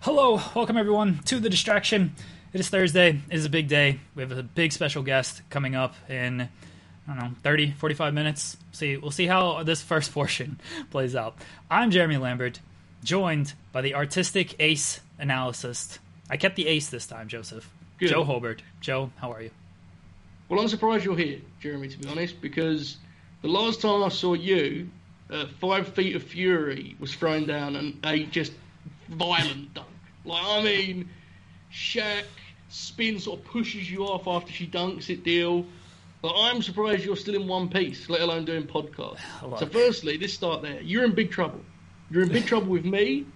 Hello, welcome everyone to the distraction. It is Thursday. It is a big day. We have a big special guest coming up in I don't know 30, 45 minutes. See, we'll see how this first portion plays out. I'm Jeremy Lambert, joined by the artistic ace analyst. I kept the ace this time, Joseph. Good. Joe Holbert. Joe, how are you? Well, I'm surprised you're here, Jeremy, to be honest, because the last time I saw you, uh, Five Feet of Fury was thrown down and a just violent dunk. Like, I mean, Shaq spin sort of pushes you off after she dunks it deal. But I'm surprised you're still in one piece, let alone doing podcasts. Look. So, firstly, let's start there. You're in big trouble. You're in big trouble with me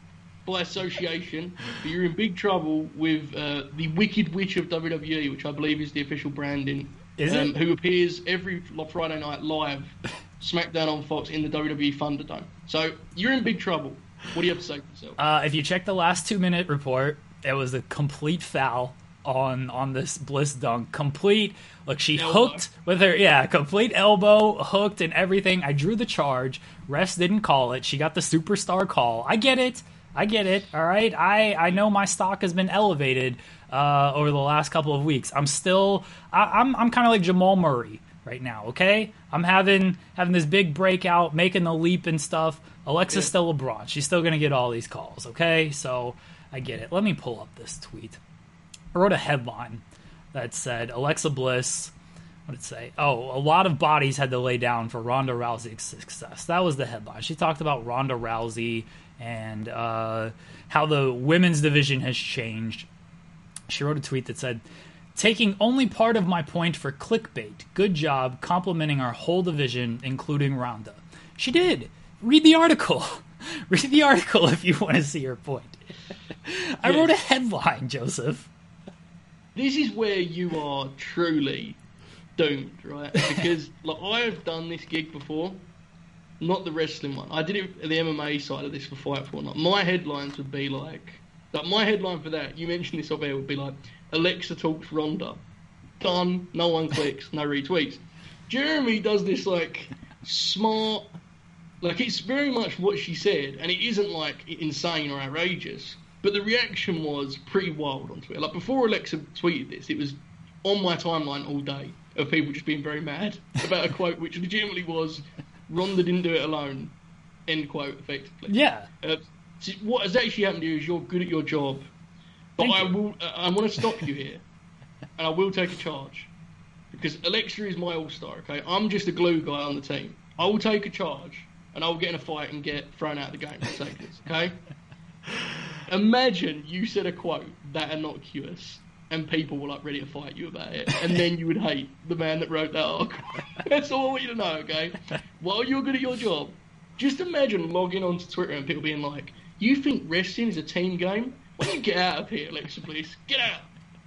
by association, but you're in big trouble with uh, the Wicked Witch of WWE, which I believe is the official branding. Is it? Who appears every Friday night live, SmackDown on Fox in the WWE Thunderdome. So you're in big trouble. What do you have to say for yourself? Uh, if you check the last two minute report, it was a complete foul on on this Bliss dunk. Complete. Look, she Elbow. hooked with her. Yeah, complete elbow, hooked and everything. I drew the charge. Refs didn't call it. She got the superstar call. I get it. I get it. All right. I I know my stock has been elevated uh, over the last couple of weeks. I'm still. I, I'm I'm kind of like Jamal Murray right now. Okay. I'm having having this big breakout, making the leap and stuff. Alexa's still LeBron. She's still gonna get all these calls. Okay. So I get it. Let me pull up this tweet. I wrote a headline that said Alexa Bliss. What did it say? Oh, a lot of bodies had to lay down for Ronda Rousey's success. That was the headline. She talked about Ronda Rousey and uh, how the women's division has changed. She wrote a tweet that said, Taking only part of my point for clickbait. Good job complimenting our whole division, including Ronda. She did. Read the article. Read the article if you want to see her point. I wrote a headline, Joseph. this is where you are truly doomed, right? Because like I have done this gig before, not the wrestling one. I did it at the MMA side of this for Fight for Night. My headlines would be like, like my headline for that. You mentioned this off air would be like, Alexa talks Ronda, done. No one clicks, no retweets. Jeremy does this like smart, like it's very much what she said, and it isn't like insane or outrageous. But the reaction was pretty wild on Twitter. Like before Alexa tweeted this, it was on my timeline all day of people just being very mad about a quote which legitimately was, "Ronda didn't do it alone." End quote. Effectively. Yeah. Uh, so what has actually happened here is you're good at your job, but Thank I you. will. Uh, I want to stop you here, and I will take a charge because Alexa is my all-star. Okay, I'm just a glue guy on the team. I will take a charge, and I will get in a fight and get thrown out of the game for saying this. Okay. Imagine you said a quote that innocuous, and people were like ready to fight you about it, and then you would hate the man that wrote that article. That's all I want you to know. Okay. While you're good at your job, just imagine logging onto Twitter and people being like, "You think wrestling is a team game? Why don't you get out of here, Alexa, please? Get out.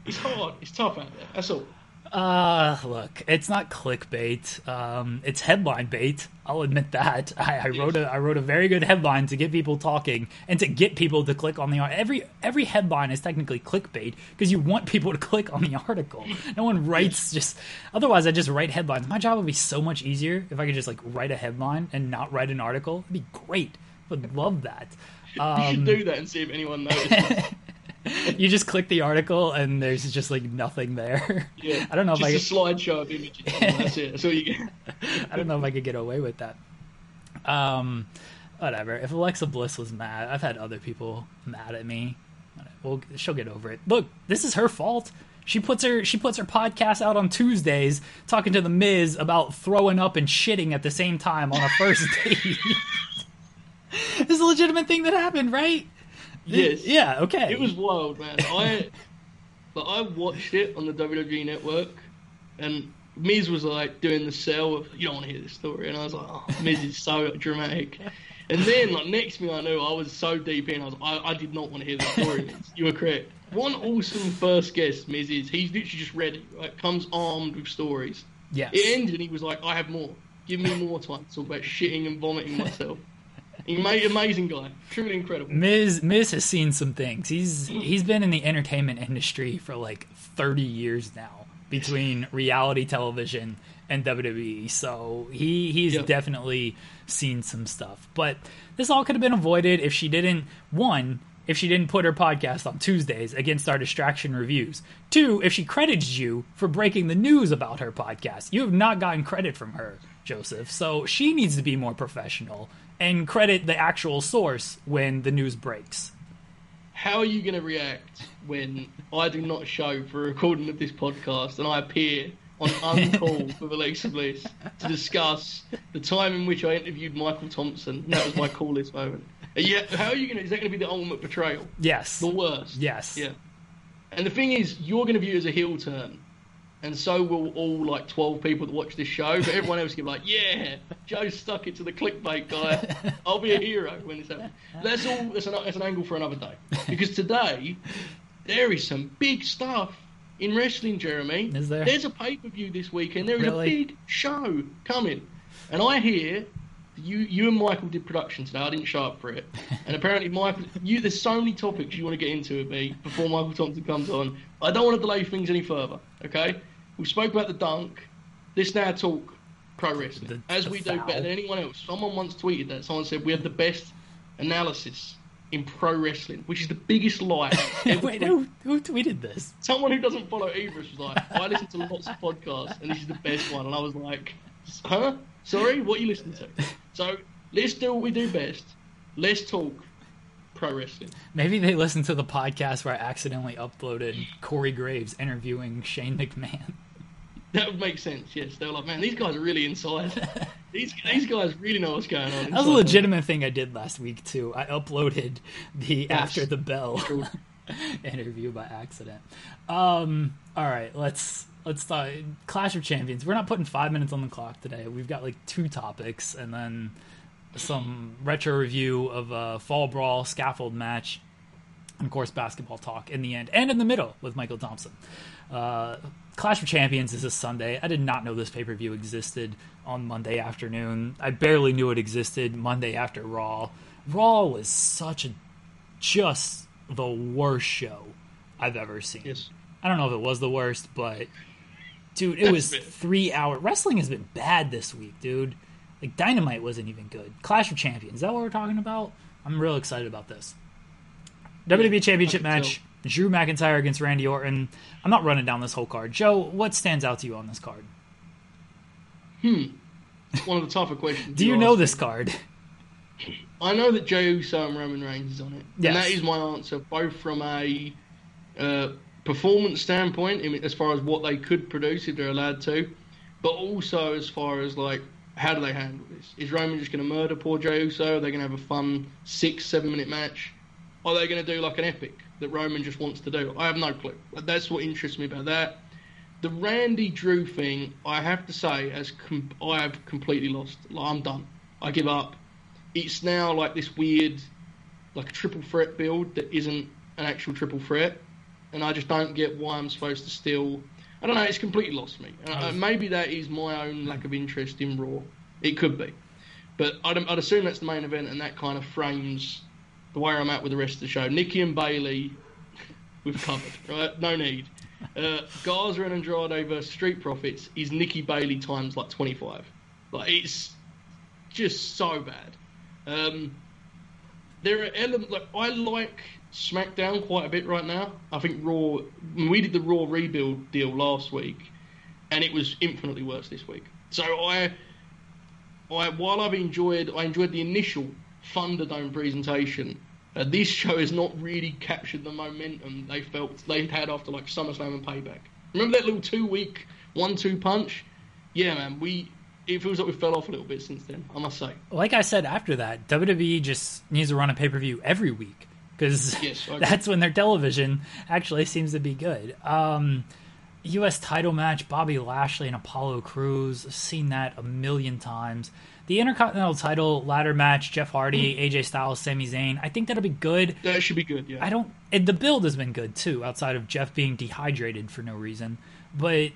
It's hard. It's tough out there. That's all." Uh, look, it's not clickbait. Um, it's headline bait. I'll admit that. I, I wrote a I wrote a very good headline to get people talking and to get people to click on the art. Every every headline is technically clickbait because you want people to click on the article. No one writes just. Otherwise, I just write headlines. My job would be so much easier if I could just like write a headline and not write an article. It'd be great. I would love that. you should do that and see if anyone notices. You just click the article and there's just like nothing there. Yeah. I don't know if Just I a slideshow of images. That's it. That's all you get. I don't know if I could get away with that. Um, whatever. If Alexa Bliss was mad, I've had other people mad at me. Well, she'll get over it. Look, this is her fault. She puts her she puts her podcast out on Tuesdays, talking to the Miz about throwing up and shitting at the same time on a first date. this is a legitimate thing that happened, right? Yes. Yeah. Okay. It was wild, man. I but I watched it on the WWE network, and Miz was like doing the sell of you don't want to hear this story, and I was like, oh, Miz is so dramatic. And then like next thing I knew, I was so deep in, I was I, I did not want to hear the story. Miz. You were correct. One awesome first guest, Miz is he's literally just ready. Like comes armed with stories. Yeah. It ended, and he was like, I have more. Give me more time to talk about shitting and vomiting myself. Amazing guy, truly incredible. Miz Miz has seen some things. He's he's been in the entertainment industry for like 30 years now between reality television and WWE. So he he's Yep. definitely seen some stuff. But this all could have been avoided if she didn't one if she didn't put her podcast on Tuesdays against our distraction reviews. Two, if she credits you for breaking the news about her podcast. You have not gotten credit from her, Joseph. So she needs to be more professional and credit the actual source when the news breaks. How are you going to react when I do not show for a recording of this podcast and I appear on Uncool with Alexa Bliss to discuss the time in which I interviewed Michael Thompson? That was my coolest moment. Yeah, how are you going to? Is that going to be the ultimate betrayal? Yes. The worst. Yes. Yeah. And the thing is, you're going to view it as a heel turn, and so will all like 12 people that watch this show. But everyone else can be like, "Yeah, Joe stuck it to the clickbait guy. I'll be a hero when this happens." That's all. That's an, that's an angle for another day. Because today there is some big stuff in wrestling, Jeremy. Is there? There's a pay per view this weekend. There is Really? a big show coming, and I hear. You, you and Michael did production today. I didn't show up for it, and apparently Michael. You, there's so many topics you want to get into with me before Michael Thompson comes on. I don't want to delay things any further. Okay, we spoke about the dunk. Let's now talk pro wrestling, The- as the we foul. do better than anyone else. Someone once tweeted that. Someone said we have the best analysis in pro wrestling, which is the biggest lie. Wait, who, who tweeted this? someone who doesn't follow either was like, I listen to lots of podcasts and this is the best one. And I was like, huh? Sorry? What are you listening to? So let's do what we do best. Let's talk pro wrestling. Maybe they listened to the podcast where I accidentally uploaded Corey Graves interviewing Shane McMahon. That would make sense, yes. They were like, man, these guys are really inside. these, these guys really know what's going on. That was a legitimate thing I did last week too. I uploaded the. After the Bell interview by accident. Um, all right, let's let's start Clash of Champions. We're not putting five minutes on the clock today. We've got like two topics and then some retro review of a fall brawl scaffold match, and of course basketball talk in the end and in the middle with Michael Thompson. Uh, Clash of Champions is a Sunday. I did not know this pay per view existed on Monday afternoon. I barely knew it existed Monday after Raw. Raw was such a just the worst show I've ever seen. Yes. I don't know if it was the worst, but dude, it was three hour. Wrestling has been bad this week, dude. Like Dynamite wasn't even good. Clash of Champions. Is that what we're talking about? I'm real excited about this. WWE Championship match. Drew McIntyre against Randy Orton. I'm not running down this whole card. Joe, what stands out to you on this card? It's one of the tougher questions. Do you know this card? I know that Jey Uso and Roman Reigns is on it. Yes. And that is my answer, both from a uh, performance standpoint, as far as what they could produce if they're allowed to, but also as far as, like, how do they handle this? Is Roman just going to murder poor Jey Uso? Are they going to have a fun six, seven minute match? Are they going to do like an epic that Roman just wants to do? I have no clue. That's what interests me about that. The Randy Drew thing, I have to say, as com- I have completely lost. Like, I'm done. I give up it's now like this weird, like a triple threat build that isn't an actual triple threat, and I just don't get why I'm supposed to still. I don't know. It's completely lost me. Uh, maybe that is my own lack of interest in Raw. It could be, but I'd, I'd assume that's the main event, and that kind of frames the way I'm at with the rest of the show. Nikki and Bayley, we've covered. Right? No need. Uh, Garza and Andrade versus Street Profits is Nikki Bayley times like 25. Like it's just so bad. Um, there are elements like I like SmackDown quite a bit right now. I think Raw. We did the Raw rebuild deal last week, and it was infinitely worse this week. So I, I while I've enjoyed, I enjoyed the initial Thunderdome presentation. Uh, this show has not really captured the momentum they felt they had after like SummerSlam and Payback. Remember that little two-week one-two punch? Yeah, man. We it feels like we fell off a little bit since then. I must say. Like I said after that, WWE just needs to run a pay-per-view every week because Yes, that's when their television actually seems to be good. Um, U.S. title match: Bobby Lashley and Apollo Crews. I've seen that a million times. The Intercontinental title ladder match: Jeff Hardy, AJ Styles, Sami Zayn. I think that'll be good. That should be good. Yeah. I don't. And the build has been good too, outside of Jeff being dehydrated for no reason. But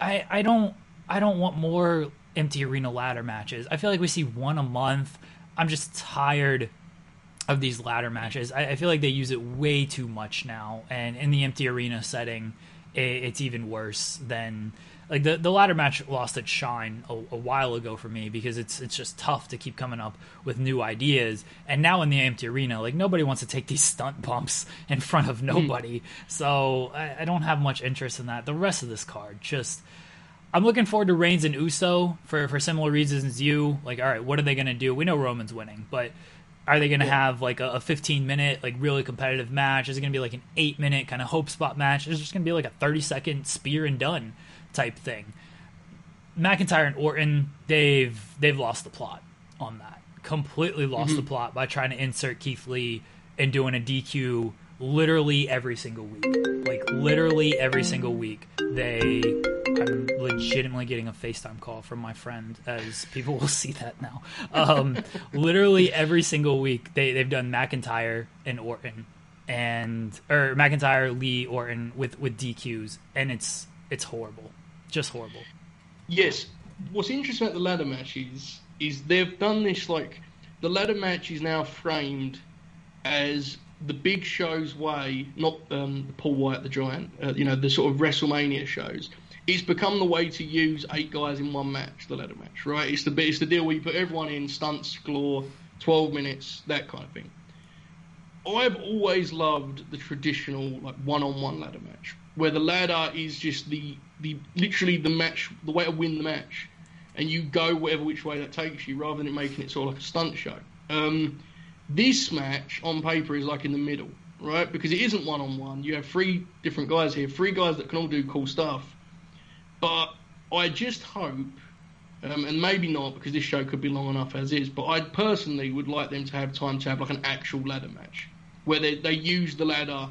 I I don't I don't want more empty arena ladder matches. I feel like we see one a month. I'm just tired of these ladder matches. I, I feel like they use it way too much now, and in the empty arena setting, it, it's even worse than like the the ladder match lost its shine a, a while ago for me because it's it's just tough to keep coming up with new ideas. And now in the empty arena, like nobody wants to take these stunt bumps in front of hmm. nobody, so I, I don't have much interest in that. The rest of this card just. I'm looking forward to Reigns and Uso for, for similar reasons as you. Like, all right, what are they going to do? We know Roman's winning, but are they going to have like a, a 15 minute, like really competitive match? Is it going to be like an eight minute kind of hope spot match? Is it just going to be like a 30 second spear and done type thing? McIntyre and Orton, they've they've lost the plot on that. Completely lost the plot by trying to insert Keith Lee and doing a DQ literally every single week. Like literally every single week. They I'm legitimately getting a FaceTime call from my friend as people will see that now. Um, literally every single week they, they've done McIntyre and Orton and or McIntyre, Lee, Orton with, with DQs and it's it's horrible. Just horrible. Yes. What's interesting about the ladder match is they've done this like the ladder match is now framed as the big show's way, not um, the Paul White the Giant, uh, you know, the sort of WrestleMania shows. It's become the way to use eight guys in one match, the ladder match, right? It's the it's the deal where you put everyone in stunts, galore, twelve minutes, that kind of thing. I've always loved the traditional like one-on-one ladder match, where the ladder is just the the literally the match, the way to win the match, and you go whatever which way that takes you, rather than it making it sort of like a stunt show. Um, this match on paper is like in the middle, right? Because it isn't one-on-one. You have three different guys here, three guys that can all do cool stuff. But I just hope um, and maybe not because this show could be long enough as is. But I personally would like them to have time to have like an actual ladder match where they they use the ladder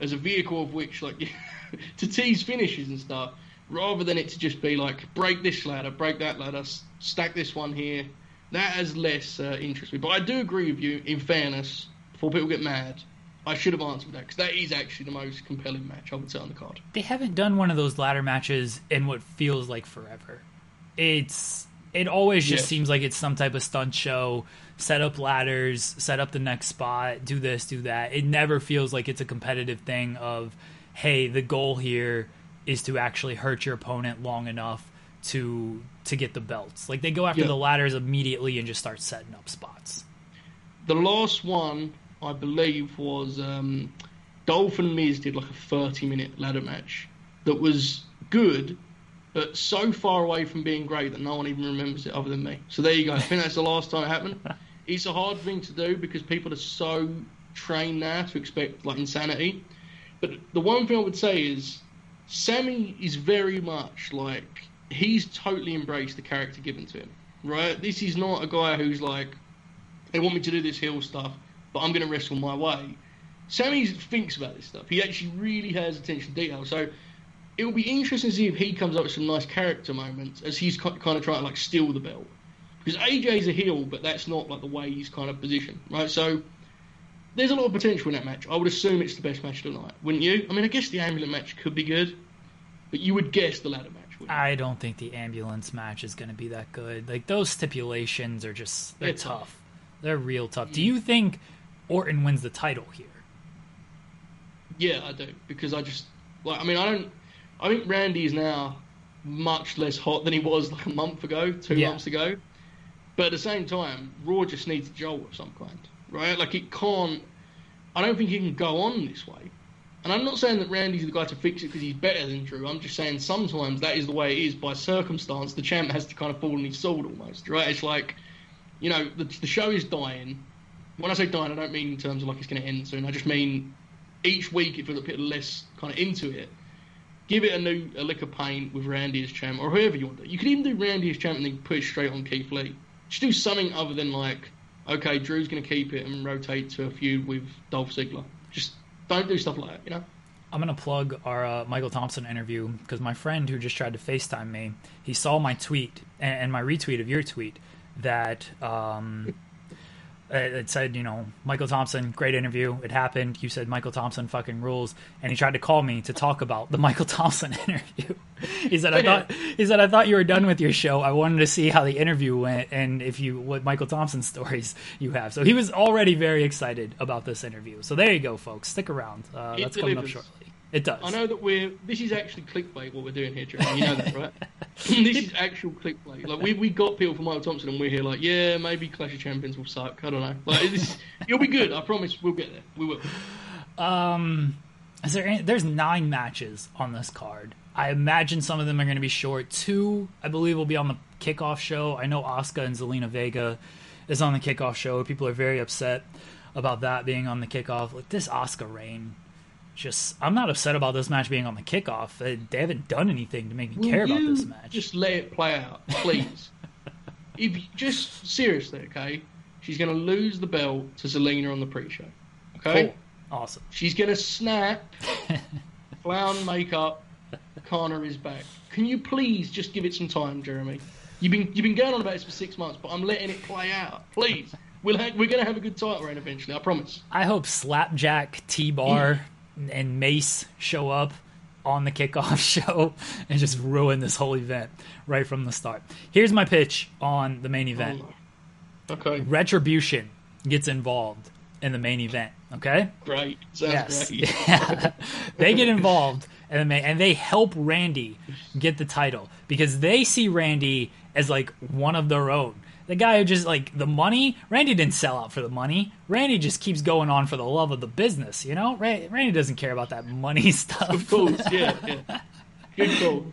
as a vehicle of which like to tease finishes and stuff, rather than it to just be like break this ladder, break that ladder, s- stack this one here. That has less uh, interest me. But I do agree with you. In fairness, before people get mad, I should have answered that because that is actually the most compelling match I would say on the card. they haven't done one of those ladder matches in what feels like forever. It's it always just Yes. seems like it's some type of stunt show. Set up ladders, set up the next spot, do this, do that. It never feels like it's a competitive thing of, hey, the goal here is to actually hurt your opponent long enough to to get the belts. Like they go after Yeah. the ladders immediately and just start setting up spots. The last one I believe was um, Dolph and Miz did like a thirty-minute ladder match that was good, but so far away from being great that no one even remembers it other than me. So there you go. I think that's the last time it happened. It's a hard thing to do because people are so trained now to expect like insanity. But the one thing I would say is Sami is very much like he's totally embraced the character given to him. Right? This is not a guy who's like, they want me to do this heel stuff, but I'm going to wrestle my way. Sami thinks about this stuff. He actually really has attention to detail. So it will be interesting to see if he comes up with some nice character moments as he's kind of trying to like steal the belt. Because AJ's a heel, but that's not like the way he's kind of positioned, right? So there's a lot of potential in that match. I would assume it's the best match of the night, wouldn't you? I mean, I guess the ambulance match could be good, But you would guess the ladder match. Wouldn't you? I don't think the ambulance match is going to be that good. Like those stipulations are just they're They're tough. tough. They're real tough. Do mm. you think Orton wins the title here? Yeah, I do because I just like. I mean, I don't. I think Randy is now much less hot than he was like a month ago, two Yeah. months ago. But at the same time, Raw just needs a jolt of some kind, right? Like it can't. I don't think it can go on this way. And I'm not saying that Randy's the guy to fix it because he's better than Drew. I'm just saying sometimes that is the way it is. By circumstance, the champ has to kind of fall on his sword almost, right? It's like, you know, the, the show is dying. When I say dying, I don't mean in terms of like it's going to end soon. I just mean each week, if you put less kind of into it, give it a new a lick of paint with Randy as champ or whoever you want to. You could even do Randy as champ and then push straight on Keith Lee. Just do something other than like, okay, Drew's going to keep it and rotate to a feud with Dolph Ziggler. Just don't do stuff like that, you know. I'm gonna plug our uh, Michael Thompson interview because my friend who just tried to FaceTime me, he saw my tweet and, and my retweet of your tweet that um, it it said, you know, Michael Thompson, great interview. It happened. You said Michael Thompson fucking rules, and he tried to call me to talk about the Michael Thompson interview. he said, I thought he said I thought you were done with your show. I wanted to see how the interview went and if you what Michael Thompson stories you have. So he was already very excited about this interview. So there you go, folks. Stick around. Uh, that's coming up shortly. It does. I know that we're. This is actually clickbait. What we're doing here. You know that, right? this is actual clickbait. Like we we got people from Michael Thompson, and we're here like, yeah, maybe Clash of Champions will suck. I don't know. Like this, you'll be good. I promise. We'll get there. We will. Um, Is there any, there's nine matches on this card. I imagine some of them are going to be short. Two, I believe, will be on the kickoff show. I know Asuka and Zelina Vega is on the kickoff show. People are very upset about that being on the kickoff. Like this Asuka reign, just I'm not upset about this match being on the kickoff. They, they haven't done anything to make me care about this match. Just let it play out, please. if you, just seriously, okay? She's going to lose the belt to Zelina on the pre-show. Okay. Cool. Awesome. She's going to snap. clown makeup. Kana is back. Can you please just give it some time, Jeremy? You've been you've been going on about this for six months, but I'm letting it play out. Please, we'll ha- we're going to have a good title reign eventually. I promise. I hope Slapjack, T Bar, and Mace show up on the kickoff show and just ruin this whole event right from the start. Here's my pitch on the main event oh. Okay, Retribution gets involved in the main event, okay? great. Sounds Yes. great. Yeah. they get involved and the main, and they help Randy get the title because they see Randy as like one of their own. The guy who just like the money. Randy didn't sell out for the money. Randy just keeps going on for the love of the business. You know, Ra- Randy doesn't care about that money stuff. Of course, yeah, yeah. Good call.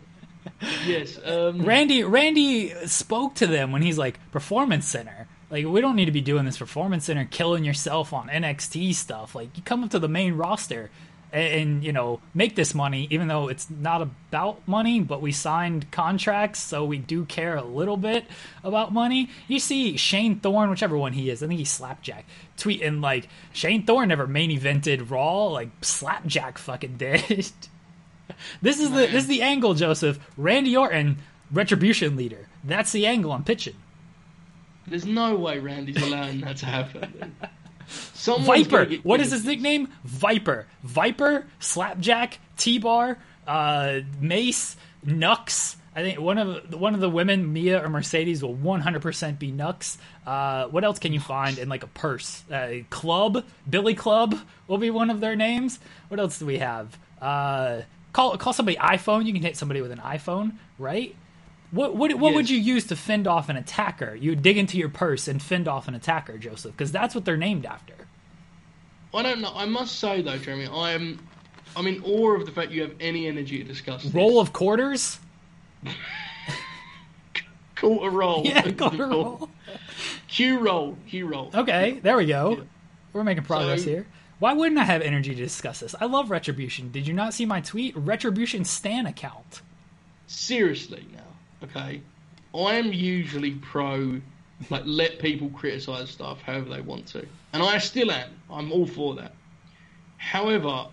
Yes. Um, Randy Randy spoke to them when he's like performance center. Like we don't need to be doing this performance center killing yourself on NXT stuff. Like you come up to the main roster and, and you know make this money, even though it's not about money. But we signed contracts, so we do care a little bit about money. You see Shane Thorne, whichever one he is, I think he's Slapjack, tweeting like Shane Thorne never main evented Raw, like Slapjack fucking did. This is the this is the angle, Joseph. Randy Orton, retribution leader. That's the angle I'm pitching. there's no way Randy's allowing that to happen. Someone's Viper. get What is his nickname? Viper. Viper, Slapjack, T Bar, uh, Mace, Nux. I think one of one of the women, Mia or Mercedes, will 100% be Nux. Uh, what else can you find in like a purse? Uh, Club, Billy Club will be one of their names. What else do we have? Uh, call call somebody iPhone. You can hit somebody with an iPhone, right? What what what would you use to fend off an attacker? You would dig into your purse and fend off an attacker, Joseph, because that's what they're named after. I don't know. I must say though, Jeremy, I am. I'm in awe of the fact you have any energy to discuss. This. Roll of quarters. quarter roll. Yeah, quarter roll. Q roll. Q roll. Okay, there we go. We're making progress So- here. Why wouldn't I have energy to discuss this? I love Retribution. Did you not see my tweet? Retribution Stan account. Seriously now, okay. I am usually pro, like let people criticize stuff however they want to, and I still am. I'm all for that. However,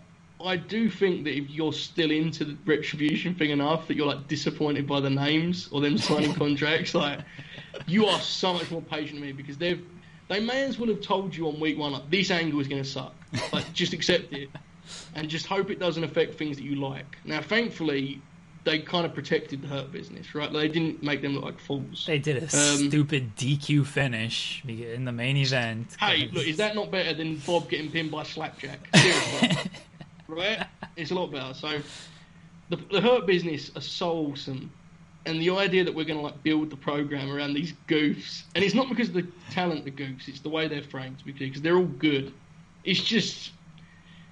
I do think that if you're still into the retribution thing enough that you're like disappointed by the names or them signing contracts, like you are so much more patient than me because they've they may as well have told you on week one like this angle is going to suck. Like just accept it and just hope it doesn't affect things that you like. Now, thankfully, they kind of protected the Hurt business, right? They didn't make them look like fools. They did a Um, stupid DQ finish in the main event. Hey, look, is that not better than Bob getting pinned by Slapjack? Right? It's a lot better. So, the, the Hurt business are so awesome. And the idea that we're going to like build the program around these goofs, and it's not because of the talent, the goofs, it's the way they're framed, because they're all good. It's just,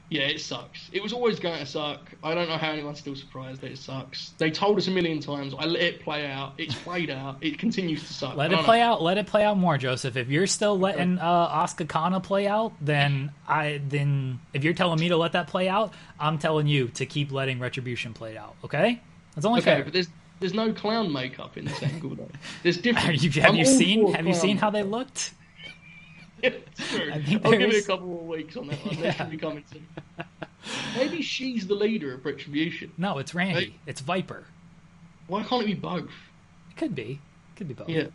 yeah, it sucks. It was always going to suck. I don't know how anyone's still surprised that it sucks. They told us a million times. I let it play out. It's played out. It continues to suck. Let it play know. out. Let it play out more, Joseph. If you're still letting uh, Asuka Kana play out, then I then if you're telling me to let that play out, I'm telling you to keep letting Retribution play out. Okay, that's only Okay, fair. but there's there's no clown makeup in this angle though. There's different. Are you, have I'm you seen have you seen how they looked? It's. I think I'll give it a couple more weeks on that one. Yeah. That should be coming soon. Maybe she's the leader of Retribution. No, it's Randy. Hey. It's Viper. Why can't it be both? It could be. It Could be both. Yeah.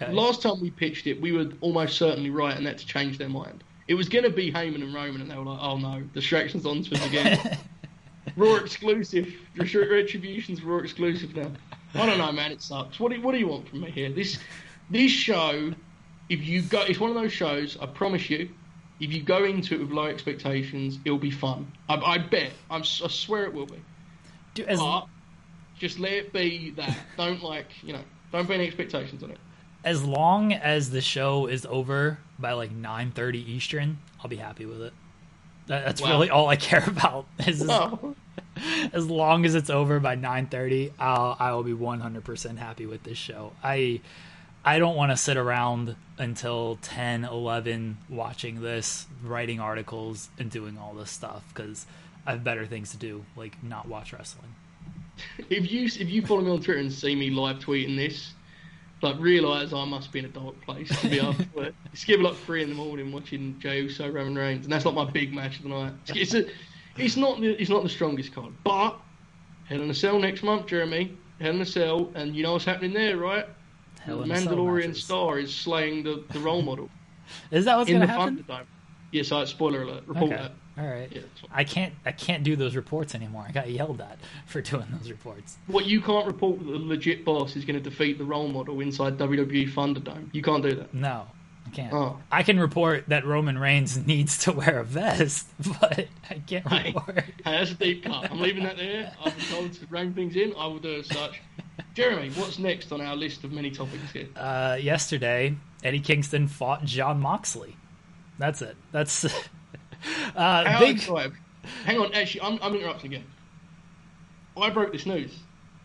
Okay. Last time we pitched it, we were almost certainly right, and that's changed their mind. It was going to be Heyman and Roman, and they were like, "Oh no, distractions on to us again." Raw exclusive. Retribution's Raw exclusive now. I don't know, man. It sucks. What do, what do you want from me here? This this show, if you go, it's one of those shows. I promise you, if you go into it with low expectations, it'll be fun. I, I bet. I'm, si swear it will be. Do- as, But just let it be that. Don't like you know. Don't put any expectations on it. as long as the show is over by like 9:30 Eastern, I'll be happy with it. That, that's Wow. really all I care about. Is as, Oh. as long as it's over by 9:30, I'll I will be 100% happy with this show. I I don't want to sit around until 10, 11 watching this, writing articles and doing all this stuff cuz I have better things to do, like not watch wrestling. if you if you follow me on Twitter and see me live tweeting this, like realise I must be in a dark place to be up. But it's give like three in the morning watching Jey Uso Roman Reigns, and that's like my big match of the night. It's a, it's not the it's not the strongest card, but Hell in a Cell next month, Jeremy. Hell in a Cell, and you know what's happening there, right? Hell the in a Cell Mandalorian star is slaying the, the role model Is that what's in going to happen? Yes, I spoiler alert. Report Okay. that. All right. Yeah. I can't I can't do those reports anymore. I got yelled at for doing those reports. What you can't report that the legit boss is going to defeat the role model inside WWE Thunderdome. You can't do that. No, I can't. Oh. I can report that Roman Reigns needs to wear a vest, but I can't Hey, report. hey, that's a deep cut. I'm leaving that there. I've been told to rein things in. I will do as such. Jeremy, what's next on our list of many topics here? Uh, yesterday, Eddie Kingston fought John Moxley. That's it. That's uh, big. excited- Hang on, actually, I'm, I'm interrupting again. I broke this news.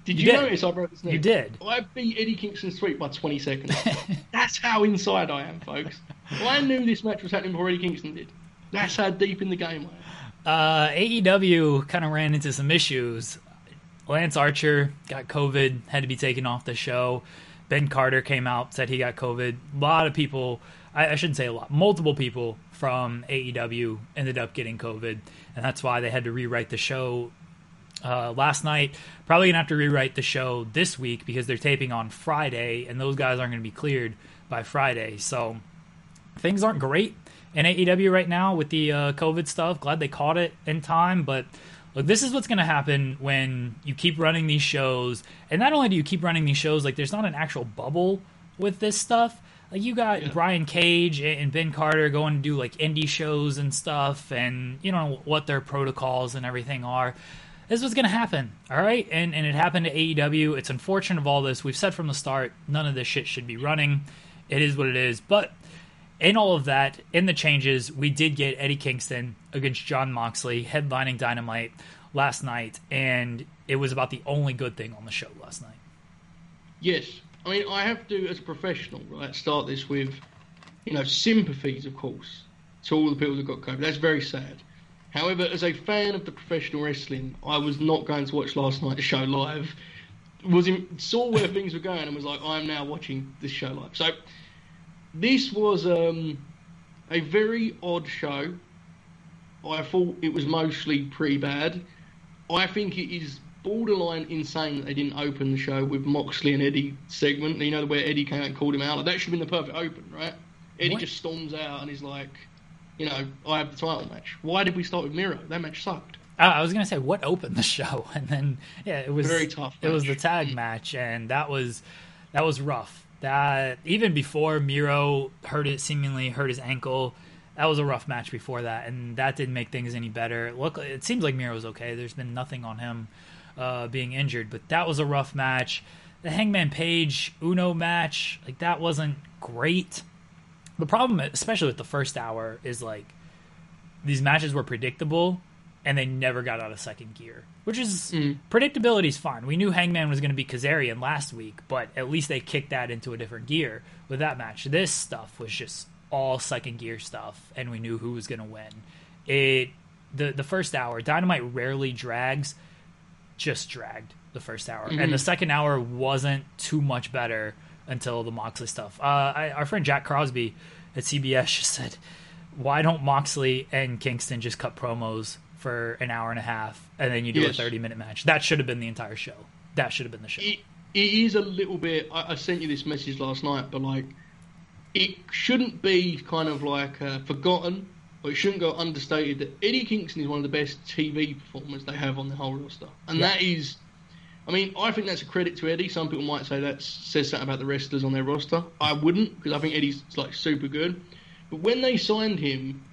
Did You you, did. notice I broke this news? You did. I beat Eddie Kingston's tweet by 20 seconds. That's how inside I am, folks. I knew this match was happening before Eddie Kingston did. That's how deep in the game I am. Uh, AEW kind of ran into some issues. Lance Archer got COVID, had to be taken off the show. Ben Carter came out, said he got COVID. A lot of people, I, I shouldn't say a lot, multiple people from AEW ended up getting COVID, and that's why they had to rewrite the show uh, last night. Probably gonna have to rewrite the show this week because they're taping on Friday, and those guys aren't gonna be cleared by Friday. So things aren't great in AEW right now with the uh, COVID stuff. Glad they caught it in time, but look, this is what's going to happen when you keep running these shows. And not only do you keep running these shows, like there's not an actual bubble with this stuff. Like you got Yeah. Brian Cage and Ben Carter going to do like indie shows and stuff, and you know what their protocols and everything are. This was going to happen, all right, and and it happened to AEW. It's unfortunate of all this. We've said from the start, none of this shit should be running. It is what it is, but in all of that, in the changes, we did get Eddie Kingston against John Moxley headlining Dynamite last night, and it was about the only good thing on the show last night. Yes. I mean, I have to, as a professional, right, start this with, you know, sympathies, of course, to all the people that got COVID. That's very sad. However, as a fan of the professional wrestling, I was not going to watch last night's show live. Was in, saw where things were going and was like, I'm now watching this show live. So, this was um, a very odd show. I thought it was mostly pretty bad. I think it is borderline insane that they didn't open the show with Moxley and Eddie segment. You know where Eddie came out and called him out. Like, that should have been the perfect open, right? Eddie What? just storms out and he's like, you know, I have the title match. Why did we start with Miro? That match sucked. Uh, I was gonna say what opened the show, and then yeah, it was Very tough It was the tag match, and that was that was rough. That even before Miro hurt it, seemingly hurt his ankle. That was a rough match before that, and that didn't make things any better. Look, it seems like Miro's okay. There's been nothing on him uh, being injured, but that was a rough match. The Hangman Page Uno match, like that wasn't great. The problem, especially with the first hour, is like these matches were predictable and they never got out of second gear, which is predictability is fine. We knew Hangman was going to be Kazarian last week, but at least they kicked that into a different gear with that match. This stuff was just all second gear stuff, and we knew who was going to win. It the the first hour, Dynamite rarely drags, just dragged the first hour, and the second hour wasn't too much better until the Moxley stuff. Uh, I, our friend Jack Crosby at CBS just said, "Why don't Moxley and Kingston just cut promos for an hour and a half, and then you do Yes. a thirty minute match? That should have been the entire show. That should have been the show." it, it is a little bit. I, I sent you this message last night, but like, it shouldn't be kind of like uh, forgotten, or it shouldn't go understated that Eddie Kingston is one of the best TV performers they have on the whole roster, and that is. I mean, I think that's a credit to Eddie. Some people might say that says something about the wrestlers on their roster. I wouldn't, because I think Eddie's like super good. But when they signed him,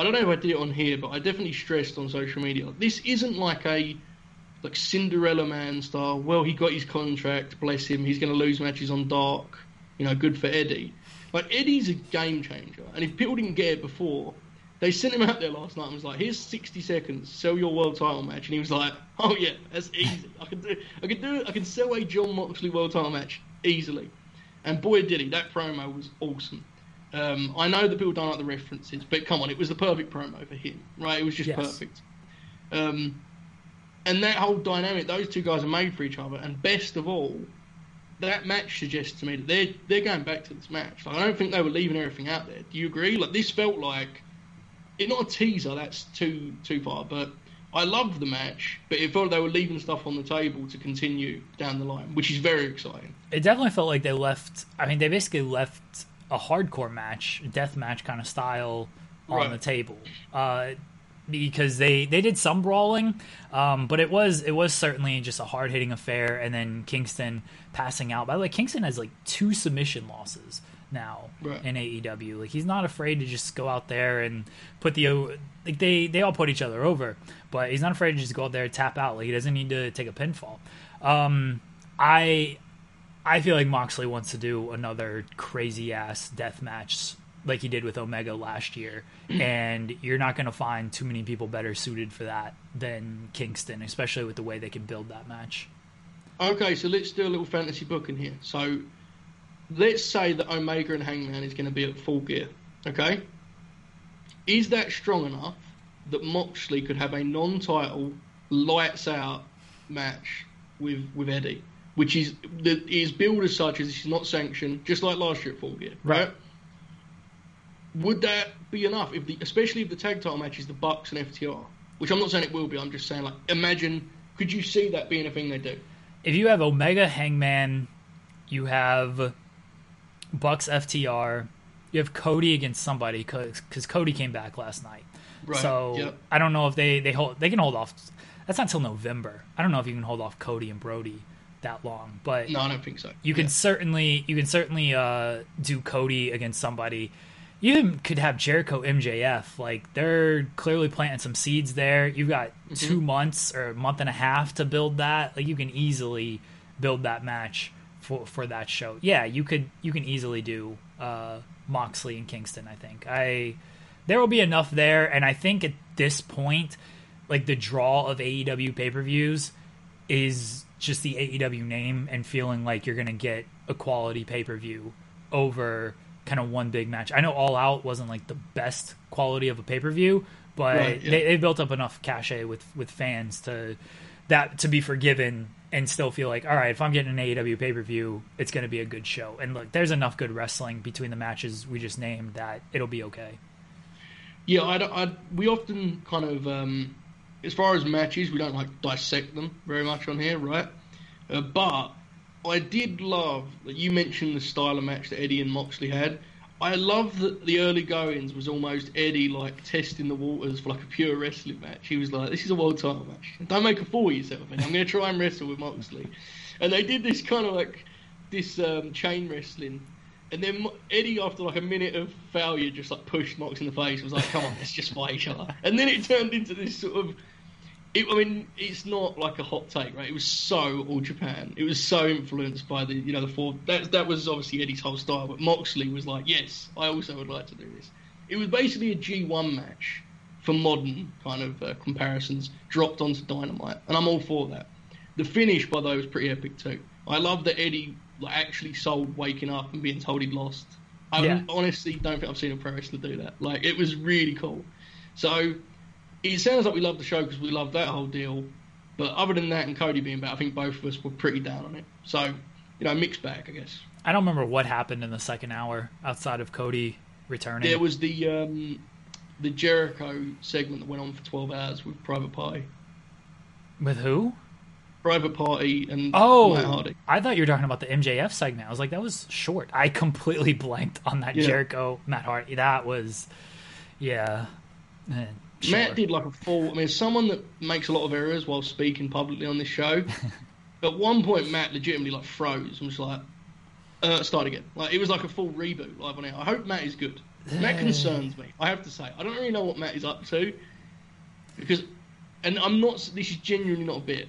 I don't know if I did it on here, but I definitely stressed on social media. This isn't like a like Cinderella Man style. Well, he got his contract. Bless him. He's going to lose matches on Dark. You know, good for Eddie. Like Eddie's a game changer, and if people didn't get it before, they sent him out there last night and was like, "Here's 60 seconds. Sell your world title match." And he was like, "Oh yeah, that's easy. I can do. I can do. I can sell a John Moxley world title match easily." And boy, did he! That promo was awesome. Um, I know that people don't like the references, but come on, it was the perfect promo for him, right? It was just Yes. perfect. Um, and that whole dynamic, those two guys are made for each other. And best of all, that match suggests to me that they're they're going back to this match. Like I don't think they were leaving everything out there. Do you agree? Like this felt like it not a teaser. That's too too far. But I loved the match, but it felt like they were leaving stuff on the table to continue down the line, which is very exciting. it definitely felt like they left. I mean, they basically left a hardcore match, death match kind of style on Right. the table. Uh, because they they did some brawling, um, but it was it was certainly just a hard hitting affair. And then Kingston passing out. By the way, Kingston has like two submission losses now Right. in AEW. Like he's not afraid to just go out there and put the like they they all put each other over, but he's not afraid to just go out there and tap out. Like he doesn't need to take a pinfall. Um, I I feel like Moxley wants to do another crazy ass death match like he did with Omega last year, mm. and you're not going to find too many people better suited for that than Kingston, especially with the way they can build that match. Okay, so let's do a little fantasy booking here. So let's say that Omega and Hangman is going to be at full gear. Okay, is that strong enough that Moxley could have a non-title lights out match with with Eddie, which is that is billed as such as it's not sanctioned, just like last year at full gear, right? Right. Would that be enough? If the, especially if the tag title match is the Bucks and FTR, which I'm not saying it will be. I'm just saying like imagine. Could you see that being a thing they do? If you have Omega Hangman, you have Bucks FTR, you have Cody against somebody because Cody came back last night. Right, So yep. I don't know if they they hold they can hold off. That's not till November. I don't know if you can hold off Cody and Brodie that long, but No, I don't think so. you can certainly you can certainly uh, do Cody against somebody. You even could have Jericho MJF. Like they're clearly planting some seeds there. You've got two months or a month and a half to build that. Like you can easily build that match for for that show. Yeah, you could you can easily do uh, Moxley and Kingston. I think I there will be enough there, and I think at this point, like the draw of AEW pay per views is just the AEW name and feeling like you're going to get a quality pay per view over kind of one big match. I know All Out wasn't like the best quality of a pay per view, but Right, yeah. they, they built up enough cachet with with fans to that to be forgiven and still feel like all right, if I'm getting an AEW pay per view, it's going to be a good show. And look, there's enough good wrestling between the matches we just named that it'll be okay. Yeah, I, don't- I, we often kind of, um, as far as matches, we don't like dissect them very much on here, right? Uh, but I did love that you mentioned the style of match that Eddie and Moxley had. I love that the early goings was almost Eddie like testing the waters for like a pure wrestling match. He was like, "This is a world title match. Don't make a fool of yourself. And I'm going to try and wrestle with Moxley." And they did this kind of like this um, chain wrestling. And then Eddie, after like a minute of failure, just like pushed Mox in the face. Was like, "Come on, let's just fight each other." And then it turned into this sort of it, I mean, it's not like a hot take, right? It was so all Japan. It was so influenced by the, you know, the four. That that was obviously Eddie's whole style. But Moxley was like, yes, I also would like to do this. It was basically a G1 match for modern kind of uh, comparisons, dropped onto Dynamite, and I'm all for that. The finish, by the way, was pretty epic too. I love that Eddie like, actually sold waking up and being told he'd lost. I Yeah. honestly don't think I've seen a pro wrestler do that. Like, it was really cool. So it sounds like we love the show because we love that whole deal. But other than that and Cody being back, I think both of us were pretty down on it. So, you know, mixed bag, I guess. I don't remember what happened in the second hour outside of Cody returning. There was the um, the Jericho segment that went on for 12 hours with Private Party. With who? Private Party and Oh, Matt Hardy. I thought you were talking about the MJF segment. I was like, that was short. I completely blanked on that Yeah. Jericho Matt Hardy. That was, yeah. eh, sure. Matt did like a full. I mean, someone that makes a lot of errors while speaking publicly on this show. at one point, Matt legitimately like froze and was like, uh, "Start again." Like it was like a full reboot live on air. I hope Matt is good. Matt concerns me. I have to say, I don't really know what Matt is up to because, and I'm not. This is genuinely not a bit.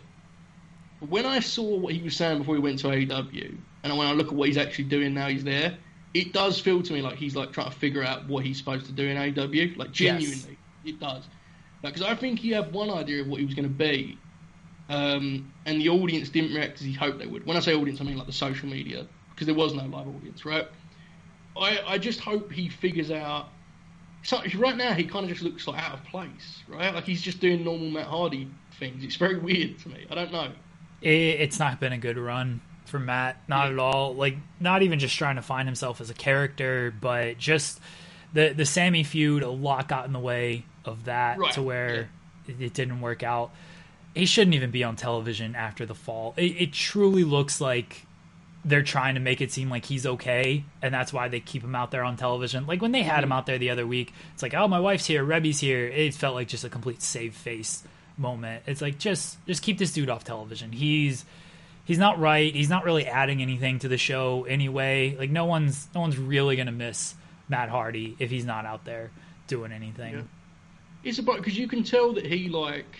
But when I saw what he was saying before he went to AEW, and when I look at what he's actually doing now, he's there. It does feel to me like he's like trying to figure out what he's supposed to do in AEW. Like genuinely, it does. Because I think he had one idea of what he was going to be, um, and the audience didn't react as he hoped they would. When I say audience, I mean like the social media, because there was no live audience, right? I, I just hope he figures out. So right now, he kind of just looks like out of place, right? Like he's just doing normal Matt Hardy things. It's very weird to me. I don't know. it, it's not been a good run for Matt, not Yeah. at all. Like not even just trying to find himself as a character, but just the the Sammy feud. A lot got in the way of that Right, to where it, it didn't work out. He shouldn't even be on television after the fall. It, it truly looks like they're trying to make it seem like he's okay, and that's why they keep him out there on television. Like when they had him mm-hmm. out there the other week, it's like, oh, my wife's here, Reby's here. It felt like just a complete save face moment. It's like just just keep this dude off television. He's he's not right. He's not really adding anything to the show anyway. Like no one's no one's really gonna miss Matt Hardy if he's not out there doing anything. Yeah. It's about because you can tell that he like,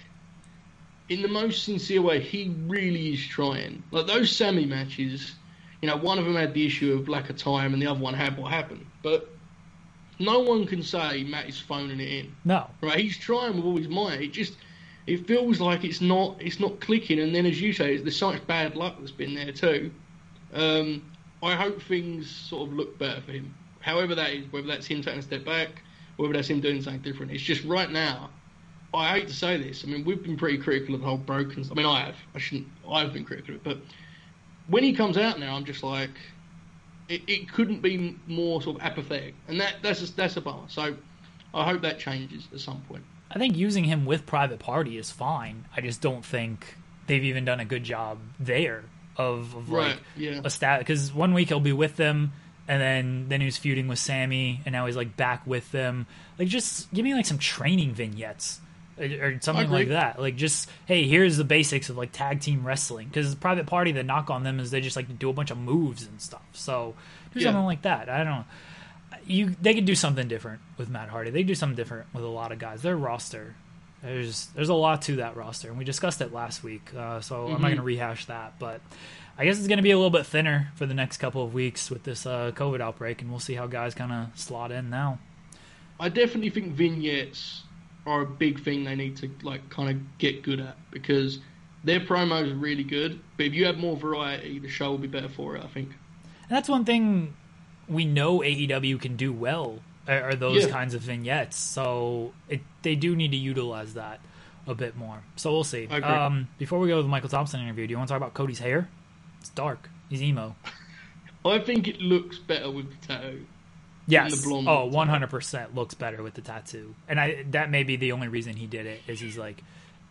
in the most sincere way, he really is trying. Like those Sammy matches, you know, one of them had the issue of lack of time, and the other one had what happened. But no one can say Matt is phoning it in. No, Right? He's trying with all his might. It just it feels like it's not it's not clicking. And then, as you say, there's so much bad luck that's been there too. Um, I hope things sort of look better for him. However that is, whether that's him taking a step back, whether that's him doing something different. It's just right now. I hate to say this. I mean, we've been pretty critical of the whole broken. I mean, I have. I shouldn't. I've been critical of it, but when he comes out now, I'm just like, it, it couldn't be more sort of apathetic, and that that's a, that's a bummer. So I hope that changes at some point. I think using him with Private Party is fine. I just don't think they've even done a good job there of, of Right, like yeah. a stat because one week he'll be with them and then then he was feuding with Sammy and now he's like back with them. Like just give me like some training vignettes or, something like that. Like just hey, here's the basics of like tag team wrestling because Private Party the knock on them is they just like to do a bunch of moves and stuff. So do Yeah. something like that. I don't know you they could do something different with Matt Hardy. They do something different with a lot of guys. Their roster, there's there's a lot to that roster, and we discussed it last week. Uh, so I'm not going to rehash that, but I guess it's going to be a little bit thinner for the next couple of weeks with this uh, COVID outbreak, and we'll see how guys kind of slot in now. I definitely think vignettes are a big thing they need to like kind of get good at because their promos are really good. But if you have more variety, the show will be better for it. I think. And that's one thing we know AEW can do well are, those Yeah. kinds of vignettes. So it, they do need to utilize that a bit more. So we'll see. Um, before we go to the Mychal Thompson interview, do you want to talk about Cody's hair? It's dark. He's emo. I think it looks better with the tattoo. Yes. the oh, 100% looks better with the tattoo. And I that may be the only reason he did it is he's like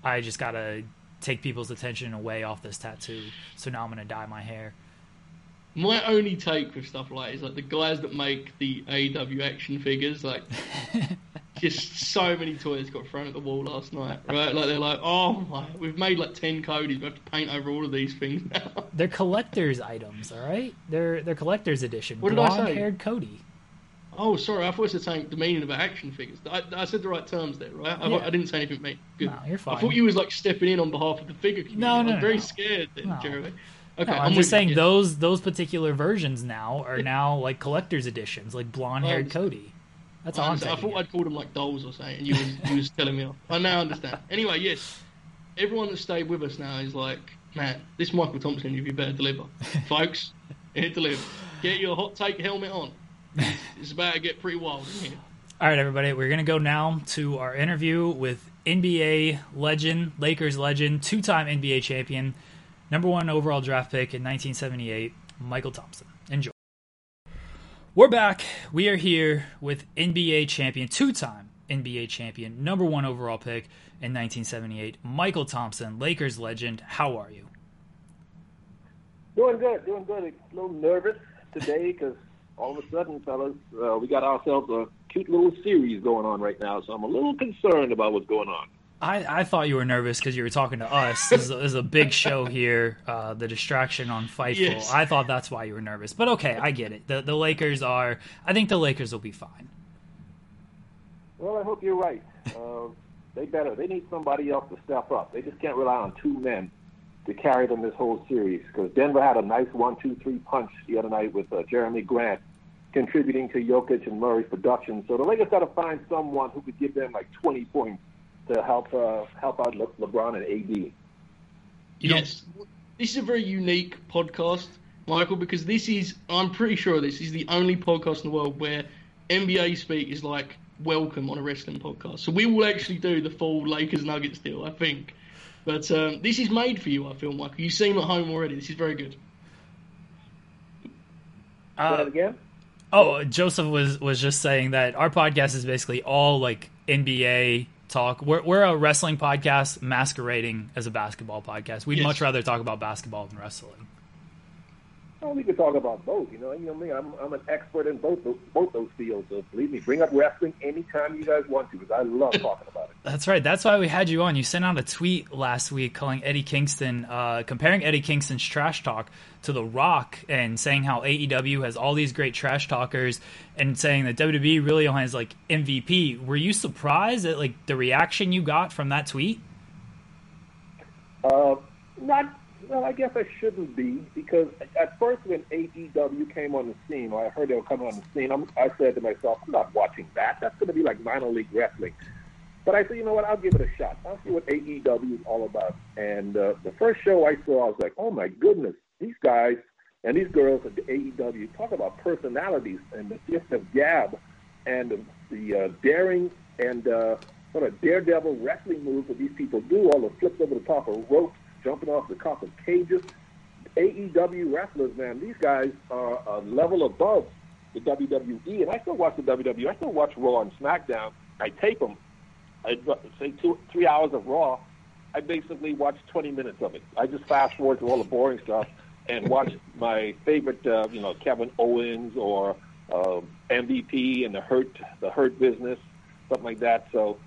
I just got to take people's attention away off this tattoo. So now I'm going to dye my hair. my only take with stuff like is like the guys that make the AEW action figures, like just so many toys got thrown at the wall last night, right? Like they're like, oh my, we've made like ten Codys, we have to paint over all of these things now. They're collector's items, all right? They're they're collector's edition. What did I say? Blonde-haired Cody. Oh, sorry, I thought you were saying the meaning of action figures. I, I said the right terms there, right? I, Yeah. I didn't say anything mean. Good. No, you're fine. I thought you was like stepping in on behalf of the figure community. No, no, I'm very no. scared then, No. Jeremy. Okay, No, I'm, with just saying yeah. those those particular versions now are now like collector's editions, like blonde-haired Oh, Cody. That's I, understand. I thought I'd called them like dolls or something, and you was you was telling me off. I now understand. Anyway, yes, everyone that stayed with us now is like, man, this Mychal Thompson, you better deliver, folks. It deliver. Get your hot take helmet on. It's about to get pretty wild in here. All right, everybody, we're going to go now to our interview with NBA legend, Lakers legend, two time NBA champion, number one overall draft pick in 1978, Mychal Thompson. We're back. We are here with NBA champion, two time NBA champion, number one overall pick in 1978, Mychal Thompson, Lakers legend. How are you? Doing good, doing good. A little nervous today because all of a sudden, fellas, uh, we got ourselves a cute little series going on right now. So I'm a little concerned about what's going on. I, I thought you were nervous because you were talking to us. This is, a, this is a big show here, uh, the distraction on Fightful. Yes. I thought that's why you were nervous. But okay, I get it. The, the Lakers are, I think the Lakers will be fine. Well, I hope you're right. Uh, they better. They need somebody else to step up. They just can't rely on two men to carry them this whole series. Because Denver had a nice one-two-three punch the other night with uh, Jerami Grant contributing to Jokic and Murray's production. So the Lakers got to find someone who could give them like 20 points to help uh, help out Le- LeBron and AD. Yes, this is a very unique podcast, Mychal, because this is, I'm pretty sure this is the only podcast in the world where NBA speak is like welcome on a wrestling podcast. So we will actually do the full Lakers Nuggets deal, I think. But um, this is made for you, I feel, Mychal. You seem at home already. This is very good. Uh, that again? oh, Joseph was, was just saying that our podcast is basically all like NBA talk. We're, we're a wrestling podcast masquerading as a basketball podcast. We'd Yes. much rather talk about basketball than wrestling. Well, we could talk about both. You know, you know me. I'm I'm an expert in both those, both those fields. So believe me, bring up wrestling anytime you guys want to, because I love talking about it. That's right. That's why we had you on. You sent out a tweet last week calling Eddie Kingston, uh, comparing Eddie Kingston's trash talk to The Rock and saying how AEW has all these great trash talkers and saying that WWE really only has like MVP. Were you surprised at like the reaction you got from that tweet? Uh, not well. I guess I shouldn't be because at first when AEW came on the scene, or I heard they were coming on the scene, I'm, I said to myself, I'm not watching that. That's going to be like minor league wrestling. But I said, you know what? I'll give it a shot. I'll see what AEW is all about. And uh, the first show I saw, I was like, oh my goodness, these guys and these girls at the AEW talk about personalities and the gift of gab and the, the uh, daring and uh, sort of daredevil wrestling moves that these people do, all the flips over the top of ropes, jumping off the top of cages. AEW wrestlers, man, these guys are a level above the WWE. And I still watch the WWE. I still watch Raw and SmackDown. I tape them. I say two, three hours of Raw. I basically watch 20 minutes of it. I just fast forward through all the boring stuff and watch my favorite, uh, you know, Kevin Owens or uh, MVP and the Hurt, the Hurt Business, something like that. So,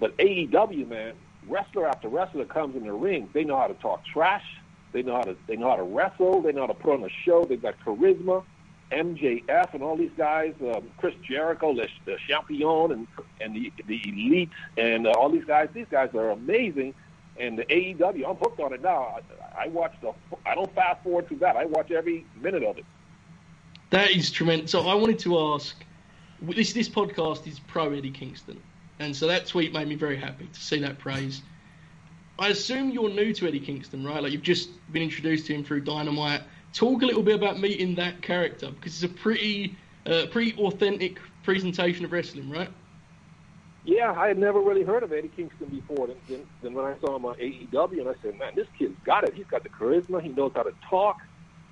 but AEW, man, wrestler after wrestler comes in the ring. They know how to talk trash. They know how to they know how to wrestle. They know how to put on a show. They've got charisma. MJF and all these guys, um, Chris Jericho, the, Champion, and and the the Elite, and uh, all these guys. These guys are amazing. And the AEW, I'm hooked on it now. I, I watch the. I don't fast forward through that. I watch every minute of it. That is tremendous. So I wanted to ask, this this podcast is pro Eddie Kingston, and so that tweet made me very happy to see that praise. I assume you're new to Eddie Kingston, right? Like you've just been introduced to him through Dynamite. Talk a little bit about meeting that character because it's a pretty, uh, pretty authentic presentation of wrestling, right? Yeah, I had never really heard of Eddie Kingston before. Then, then, when I saw him on AEW, and I said, "Man, this kid's got it. He's got the charisma. He knows how to talk.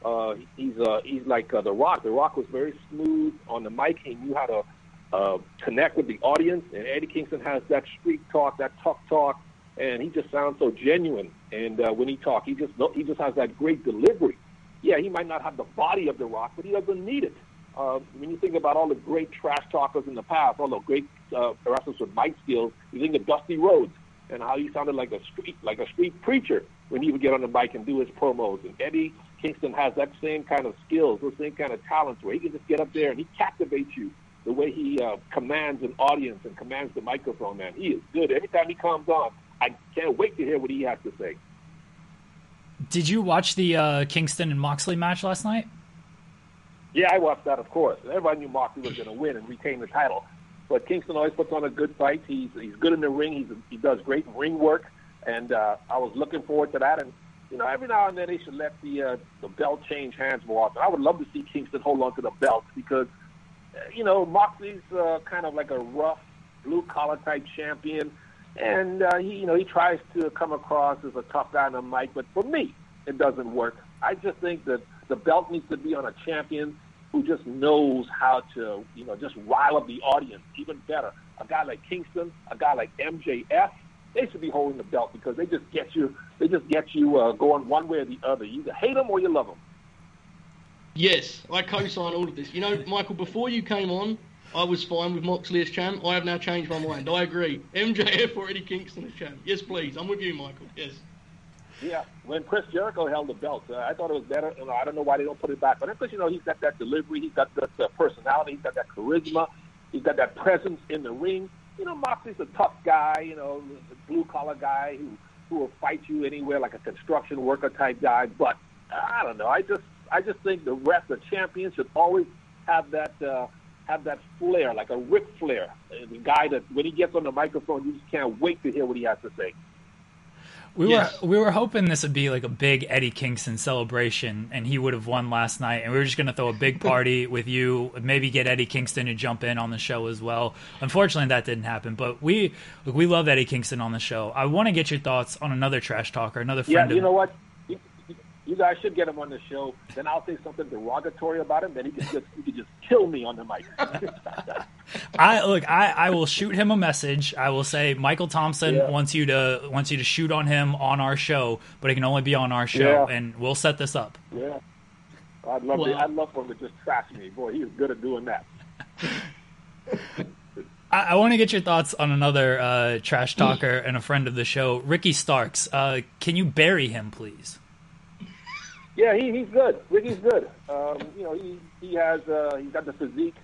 Uh, he's uh, he's like uh, The Rock. The Rock was very smooth on the mic. He knew how to uh, connect with the audience. And Eddie Kingston has that street talk, that talk talk, and he just sounds so genuine. And uh, when he talks, he just he just has that great delivery. yeah, he might not have the body of The Rock, but he doesn't need it. Uh, when you think about all the great trash talkers in the past, all the great uh, wrestlers with mic skills, you think of Dusty Rhodes and how he sounded like a street like a street preacher when he would get on the mic and do his promos. And Eddie Kingston has that same kind of skills, those same kind of talents where he can just get up there and he captivates you the way he uh, commands an audience and commands the microphone. Man, he is good. Every time he comes on, I can't wait to hear what he has to say. Did you watch the uh, Kingston and Moxley match last night? Yeah, I watched that, of course. Everybody knew Moxley was going to win and retain the title. But Kingston always puts on a good fight. He's he's good in the ring. He's he does great ring work, and uh, I was looking forward to that. And you know, every now and then they should let the uh, the belt change hands more often. I would love to see Kingston hold on to the belt because you know Moxley's uh, kind of like a rough blue collar type champion, and uh, he you know he tries to come across as a tough guy on the mic. But for me, it doesn't work. I just think that the belt needs to be on a champion who just knows how to, you know, just rile up the audience even better. A guy like Kingston, a guy like MJF, they should be holding the belt because they just get you, they just get you uh, going one way or the other. You either hate them or you love them. Yes, I co-sign all of this. You know, Mychal, before you came on, I was fine with Moxley as champ. I have now changed my mind. I agree. MJF or Eddie Kingston as champ. Yes, please. I'm with you, Mychal. Yes. Yeah, when Chris Jericho held the belt, uh, I thought it was better. You know, I don't know why they don't put it back but because you know he's got that delivery, he's got that uh, personality, he's got that charisma, he's got that presence in the ring. You know, Moxley's a tough guy. You know, a blue collar guy who who will fight you anywhere, like a construction worker type guy. But uh, I don't know. I just I just think the rest, the champions, should always have that. Uh, have that flair, like a Ric Flair, the guy that when he gets on the microphone, you just can't wait to hear what he has to say. We yes. were we were hoping this would be like a big Eddie Kingston celebration, and he would have won last night. And we were just going to throw a big party with you, maybe get Eddie Kingston to jump in on the show as well. Unfortunately, that didn't happen. But we we love Eddie Kingston on the show. I want to get your thoughts on another trash talker, another friend. Yeah, you of, know what? You guys should get him on the show. Then I'll say something derogatory about him. Then he can just he can just kill me on the mic. I look. I, I will shoot him a message. I will say Mychal Thompson yeah. wants you to wants you to shoot on him on our show, but it can only be on our show, yeah. and we'll set this up. Yeah, I'd love well, to, I'd love for him to just trash me. Boy, he's good at doing that. I, I want to get your thoughts on another uh, trash talker and a friend of the show, Ricky Starks. Uh, can you bury him, please? Yeah, he, he's good. Ricky's good. Um, you know, he he has uh, he's got the physique.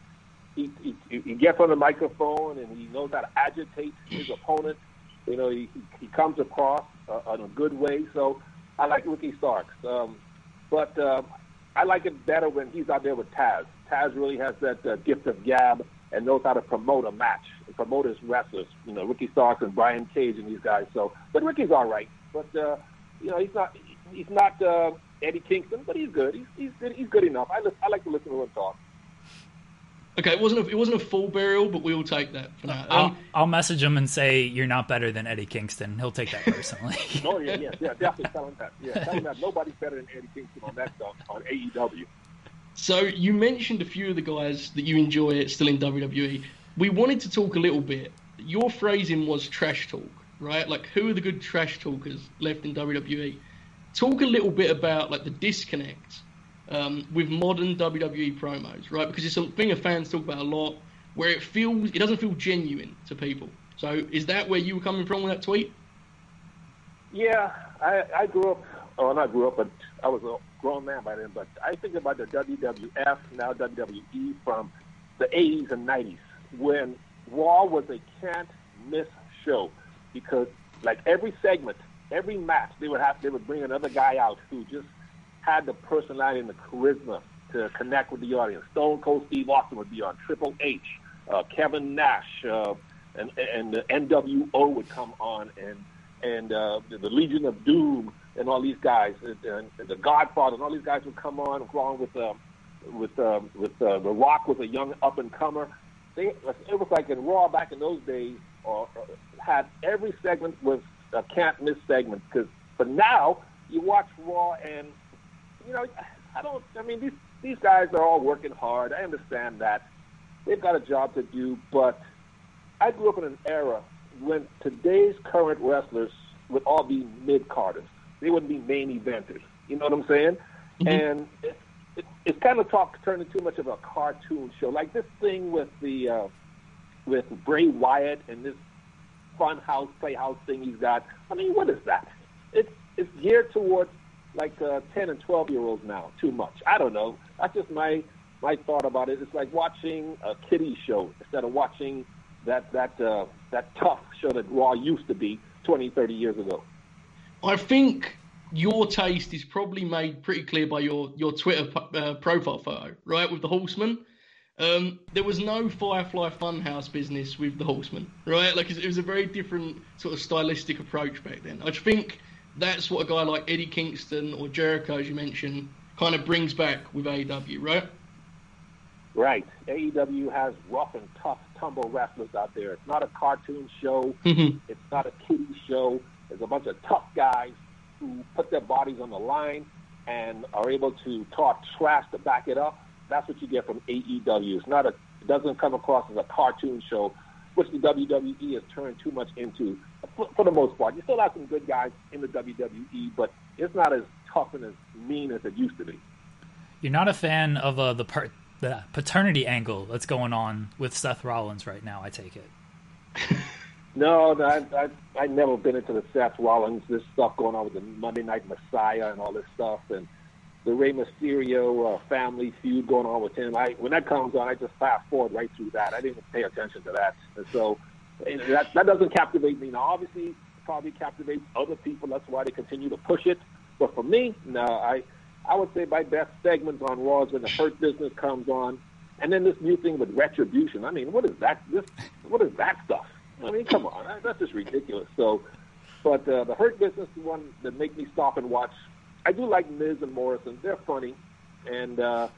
He, he he gets on the microphone and he knows how to agitate his opponent. You know, he he comes across uh, in a good way. So I like Ricky Starks. Um, but uh, I like it better when he's out there with Taz. Taz really has that uh, gift of gab and knows how to promote a match, and promote his wrestlers. You know, Ricky Starks and Brian Cage and these guys. So, but Ricky's all right. But uh, you know, he's not he's not. Uh, Eddie Kingston, but he's good. He's he's good, he's good enough. I li- I like to listen to him talk. Okay, it wasn't a, it wasn't a full burial, but we will take that for now. I'll, um, I'll message him and say you're not better than Eddie Kingston. He'll take that personally. oh yeah, yeah, yeah, definitely tell him that. Yeah, tell him that nobody's better than Eddie Kingston on that stuff on AEW. So you mentioned a few of the guys that you enjoy still in WWE. We wanted to talk a little bit. Your phrasing was trash talk, right? Like who are the good trash talkers left in WWE? Talk a little bit about like the disconnect um, with modern WWE promos, right? Because it's a fans talk about a lot, where it feels it doesn't feel genuine to people. So is that where you were coming from with that tweet? Yeah, I, I grew up, or not grew up, but I was a grown man by then. But I think about the WWF, now WWE, from the 80s and 90s, when Raw was a can't miss show because like every segment every match they would have they would bring another guy out who just had the personality and the charisma to connect with the audience. Stone Cold Steve Austin would be on. Triple H, uh, Kevin Nash, uh, and and the NWO would come on, and and uh, the Legion of Doom, and all these guys, and, and the Godfather, and all these guys would come on along with um, with um, with uh, The Rock was a young up and comer. It was like in Raw back in those days, or uh, had every segment was a can't miss segment because for now you watch Raw and you know I don't. I mean these these guys are all working hard. I understand that they've got a job to do, but I grew up in an era when today's current wrestlers would all be mid carders. They wouldn't be main eventers. You know what I'm saying? mm-hmm. and it, it, it's kind of talk turning too much of a cartoon show. Like this thing with the uh, with Bray Wyatt and this fun house playhouse thing he's got. I mean, what is that? It's it's geared towards like uh, ten and twelve year olds now. Too much. I don't know. That's just my my thought about it. It's like watching a kiddie show instead of watching that that uh, that tough show that Raw used to be 20, 30 years ago. I think your taste is probably made pretty clear by your your Twitter uh, profile photo, right, with the Horseman. Um, there was no Firefly Funhouse business with the Horseman, right? Like it was a very different sort of stylistic approach back then. I think that's what a guy like Eddie Kingston or Jericho, as you mentioned, kind of brings back with AEW, right? Right. AEW has rough and tough tumble wrestlers out there. It's not a cartoon show. Mm-hmm. It's not a kiddie show. There's a bunch of tough guys who put their bodies on the line and are able to talk trash to back it up. That's what you get from AEW. It's not a. It doesn't come across as a cartoon show, which the WWE has turned too much into. For, for the most part, you still have some good guys in the WWE, but it's not as tough and as mean as it used to be. You're not a fan of uh, the part the paternity angle that's going on with Seth Rollins right now. I take it. no, I, I I never been into the Seth Rollins this stuff going on with the Monday Night Messiah and all this stuff and the Rey Mysterio uh, family feud going on with him. I when that comes on, I just fast forward right through that. I didn't pay attention to that, and so that that doesn't captivate me. Now, obviously, probably captivates other people. That's why they continue to push it. But for me, no, I I would say my best segments on Raw is when the Hurt Business comes on, and then this new thing with Retribution. I mean, what is that? This what is that stuff? I mean, come on, that's just ridiculous. So, but uh, the Hurt Business is the one that make me stop and watch. I do like Miz and Morrison; they're funny, and uh,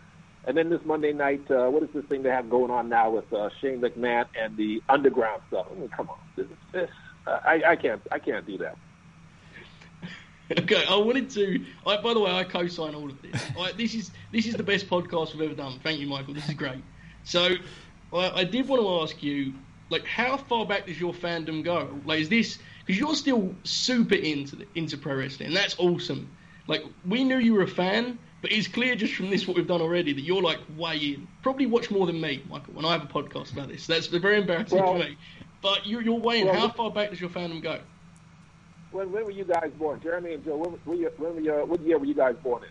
and then this Monday night, uh, what is this thing they have going on now with uh, Shane McMahon and the Underground stuff? I mean, come on, this, this uh, I, I can't I can't do that. Okay, I wanted to. I, by the way, I co-sign all of this. I, this is this is the best podcast we've ever done. Thank you, Mychal. This is great. So, I, I did want to ask you, like, how far back does your fandom go? Like, is this because you're still super into the, into pro wrestling, and that's awesome. Like, we knew you were a fan, but it's clear just from this what we've done already that you're like way in. Probably watch more than me, Mychal. When I have a podcast about this, that's very embarrassing well, for me. But you're, you're way in. Well, how far back does your fandom go? when, when were you guys born? Jeremy and Joe, when, when, when were you, what year were you guys born in?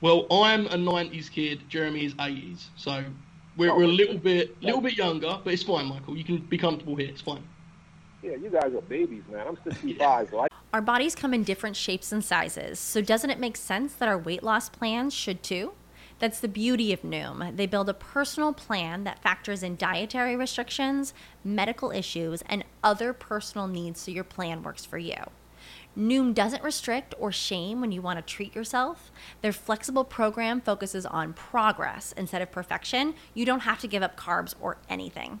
Well, I'm a 90s kid. Jeremy is 80s. So we're, oh, we're a little bit little bit younger, but it's fine, Mychal. You can be comfortable here. It's fine. Yeah, you guys are babies, man. I'm 65, so I... Our bodies come in different shapes and sizes, so doesn't it make sense that our weight loss plans should too? That's the beauty of Noom. They build a personal plan that factors in dietary restrictions, medical issues, and other personal needs so your plan works for you. Noom doesn't restrict or shame when you want to treat yourself. Their flexible program focuses on progress instead of perfection. You don't have to give up carbs or anything.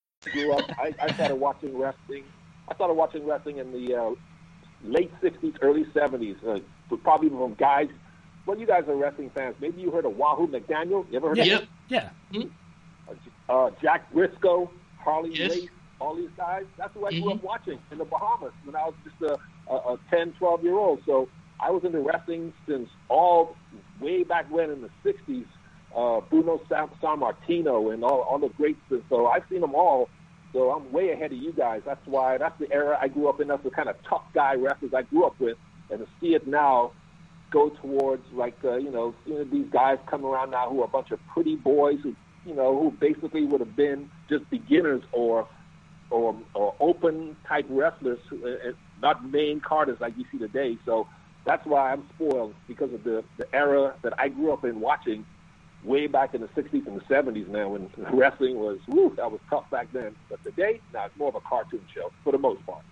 grew up, I, I started watching wrestling. I started watching wrestling in the uh, late '60s, early '70s. Uh, probably from guys. Well, you guys are wrestling fans. Maybe you heard of Wahoo McDaniel. You ever heard yeah. of him? Yeah. Mm-hmm. Uh, Jack Brisco, Harley yes. Race, all these guys. That's who I grew mm-hmm. up watching in the Bahamas when I was just a, a, a 10, 12 year old. So I was into wrestling since all way back when in the '60s uh, Bruno Sammartino and all, all the greats. And so I've seen them all So I'm way ahead of you guys. That's why that's the era I grew up in. That's the kind of tough guy wrestlers I grew up with, and to see it now go towards like uh, you know seeing these guys come around now who are a bunch of pretty boys who you know who basically would have been just beginners or or, or open type wrestlers, who, uh, not main carders like you see today. So that's why I'm spoiled because of the the era that I grew up in watching way back in the 60s and the 70s, now when wrestling was, woo, that was tough back then. But today, now it's more of a cartoon show for the most part.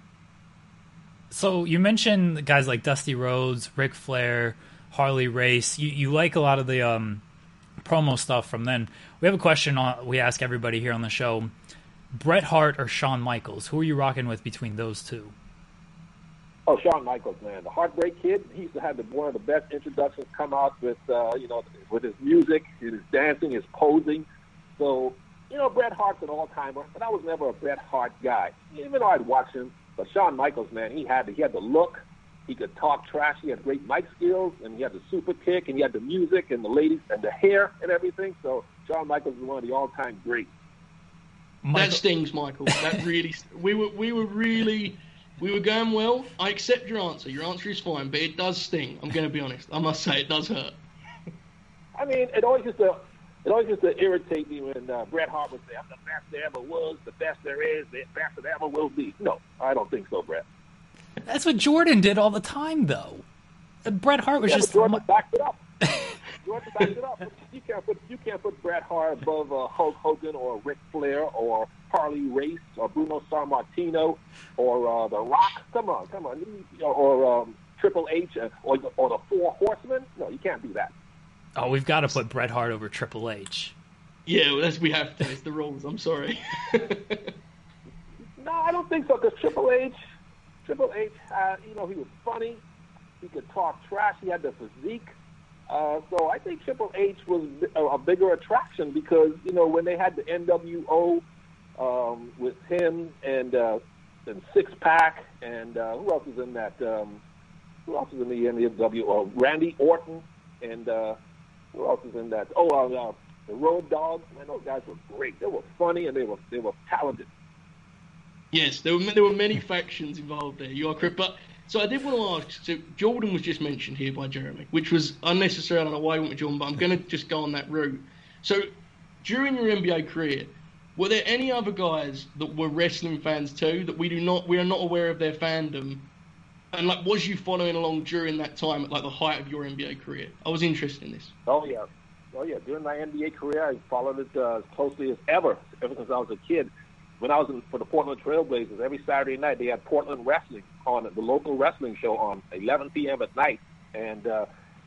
So you mentioned guys like Dusty Rhodes, Ric Flair, Harley Race. You, you like a lot of the um, promo stuff from then. We have a question on, we ask everybody here on the show. Bret Hart or Shawn Michaels? Who are you rocking with between those two? Oh, Shawn Michaels, man, the Heartbreak Kid. He used to have the, one of the best introductions come out with, uh, you know, with his music, his dancing, his posing. So, you know, Bret Hart's an all-timer, but I was never a Bret Hart guy. Even though I'd watch him, but Shawn Michaels, man, he had the, he had the look, he could talk trash, he had great mic skills, and he had the super kick, and he had the music and the ladies and the hair and everything. So Shawn Michaels is one of the all-time greats. Mychal. That stings, Mychal. That really we were we were really we were going well. I accept your answer. Your answer is fine, but it does sting. I'm going to be honest. I must say, it does hurt. I mean, it always used to, it always used to irritate me when uh, Bret Hart would say, "I'm the best there ever was, the best there is, the best there ever will be." No, I don't think so, Bret. That's what Jordan did all the time, though. Bret Hart was yeah, just Jordan backed it up. Jordan backed it up. You can't put you can't put Bret Hart above uh, Hulk Hogan or Ric Flair or Harley Race or Bruno Sammartino or uh, The Rock. Come on, come on, or um, Triple H uh, or or the Four Horsemen. No, you can't do that. Oh, we've got to put Bret Hart over Triple H. Yeah, well, that's we have to. It's the rules. I'm sorry. no, I don't think so. Because Triple H, Triple H, uh, you know, he was funny. He could talk trash. He had the physique. Uh, so I think Triple H was a, a bigger attraction because you know when they had the NWO um, with him and uh, and Six Pack and uh, who else is in that? Um, who else is in the NWO? Uh, Randy Orton and uh, who else was in that? Oh, uh, uh, the Road Dogs. Man, those guys were great. They were funny and they were they were talented. Yes, there were there were many factions involved there. You are correct, but so I did want to ask. So Jordan was just mentioned here by Jeremy, which was unnecessary. I don't know why I went with Jordan, but I'm going to just go on that route. So during your NBA career, were there any other guys that were wrestling fans too that we do not we are not aware of their fandom? And like, was you following along during that time at like the height of your NBA career? I was interested in this. Oh yeah, oh yeah. During my NBA career, I followed it uh, as closely as ever, ever since I was a kid when I was in, for the Portland Trailblazers, every Saturday night they had Portland wrestling on the local wrestling show on 11 p.m. at night. And uh,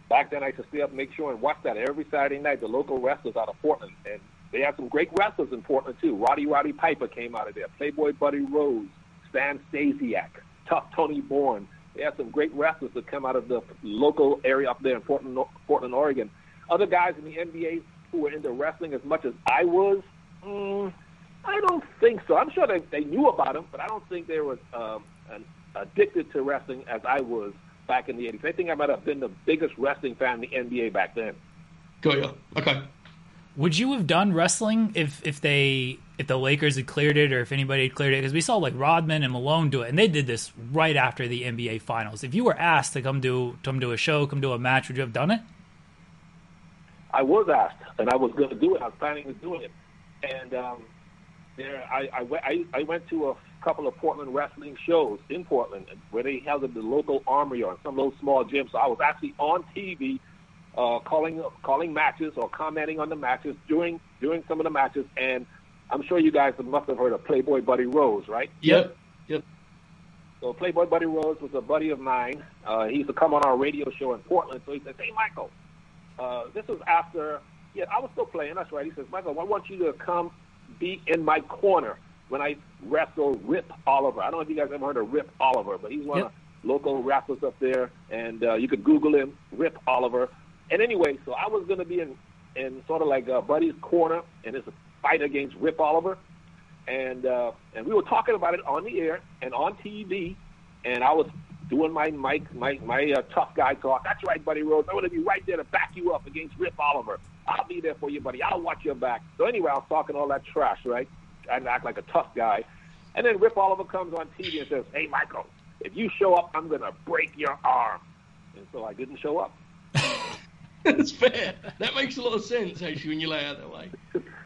back then I used to stay up and make sure and watch that every Saturday night. The local wrestlers out of Portland, and they had some great wrestlers in Portland too. Roddy Roddy Piper came out of there. Playboy Buddy Rose, Stan Stasiak, Tough Tony Borne. They had some great wrestlers that come out of the local area up there in Portland, Portland, Oregon. Other guys in the NBA who were into wrestling as much as I was. Mm, I don't think so. I'm sure they, they knew about him, but I don't think they were um, an, addicted to wrestling as I was back in the 80s. I think I might have been the biggest wrestling fan in the NBA back then. Go yeah. Okay. Would you have done wrestling if if they if the Lakers had cleared it or if anybody had cleared it? Because we saw like Rodman and Malone do it, and they did this right after the NBA Finals. If you were asked to come do come do a show, come do a match, would you have done it? I was asked, and I was going to do it. I was planning on doing it, and um, there, I, I, I, I went to a couple of Portland wrestling shows in Portland where they held at the local armory or some those small gyms. So I was actually on TV uh, calling calling matches or commenting on the matches during during some of the matches. And I'm sure you guys must have heard of Playboy Buddy Rose, right? Yep. Yep. So Playboy Buddy Rose was a buddy of mine. Uh, he used to come on our radio show in Portland. So he said, "Hey, Mychal, uh, this was after." Yeah, I was still playing. That's right. He says, "Mychal, I want you to come be in my corner when I wrestle Rip Oliver. I don't know if you guys ever heard of Rip Oliver, but he's one yep. of local wrestlers up there, and uh, you could Google him, Rip Oliver. And anyway, so I was going to be in, in sort of like uh, Buddy's corner, and it's a fight against Rip Oliver, and uh, and we were talking about it on the air and on TV, and I was doing my my my, my uh, tough guy talk. That's right, Buddy Rose. I'm going to be right there to back you up against Rip Oliver. I'll be there for you, buddy. I'll watch your back. So anyway, I was talking all that trash, right? and act like a tough guy. And then Rip Oliver comes on TV and says, "Hey, Mychal, if you show up, I'm gonna break your arm." And so I didn't show up. That's fair. That makes a lot of sense actually when you lay out that way.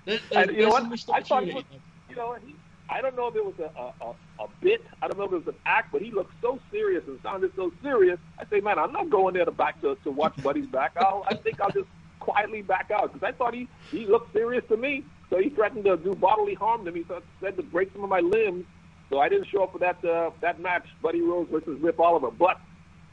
That, that, you know that's what? I thought he was, you know, he, I don't know if it was a, a, a, a bit. I don't know if it was an act, but he looked so serious and sounded so serious. I say, man, I'm not going there to back to, to watch Buddy's back. I'll, I think I'll just quietly back out because I thought he, he looked serious to me. So he threatened to do bodily harm to me. So said to break some of my limbs. So I didn't show up for that uh, that match, Buddy Rose versus Rip Oliver. But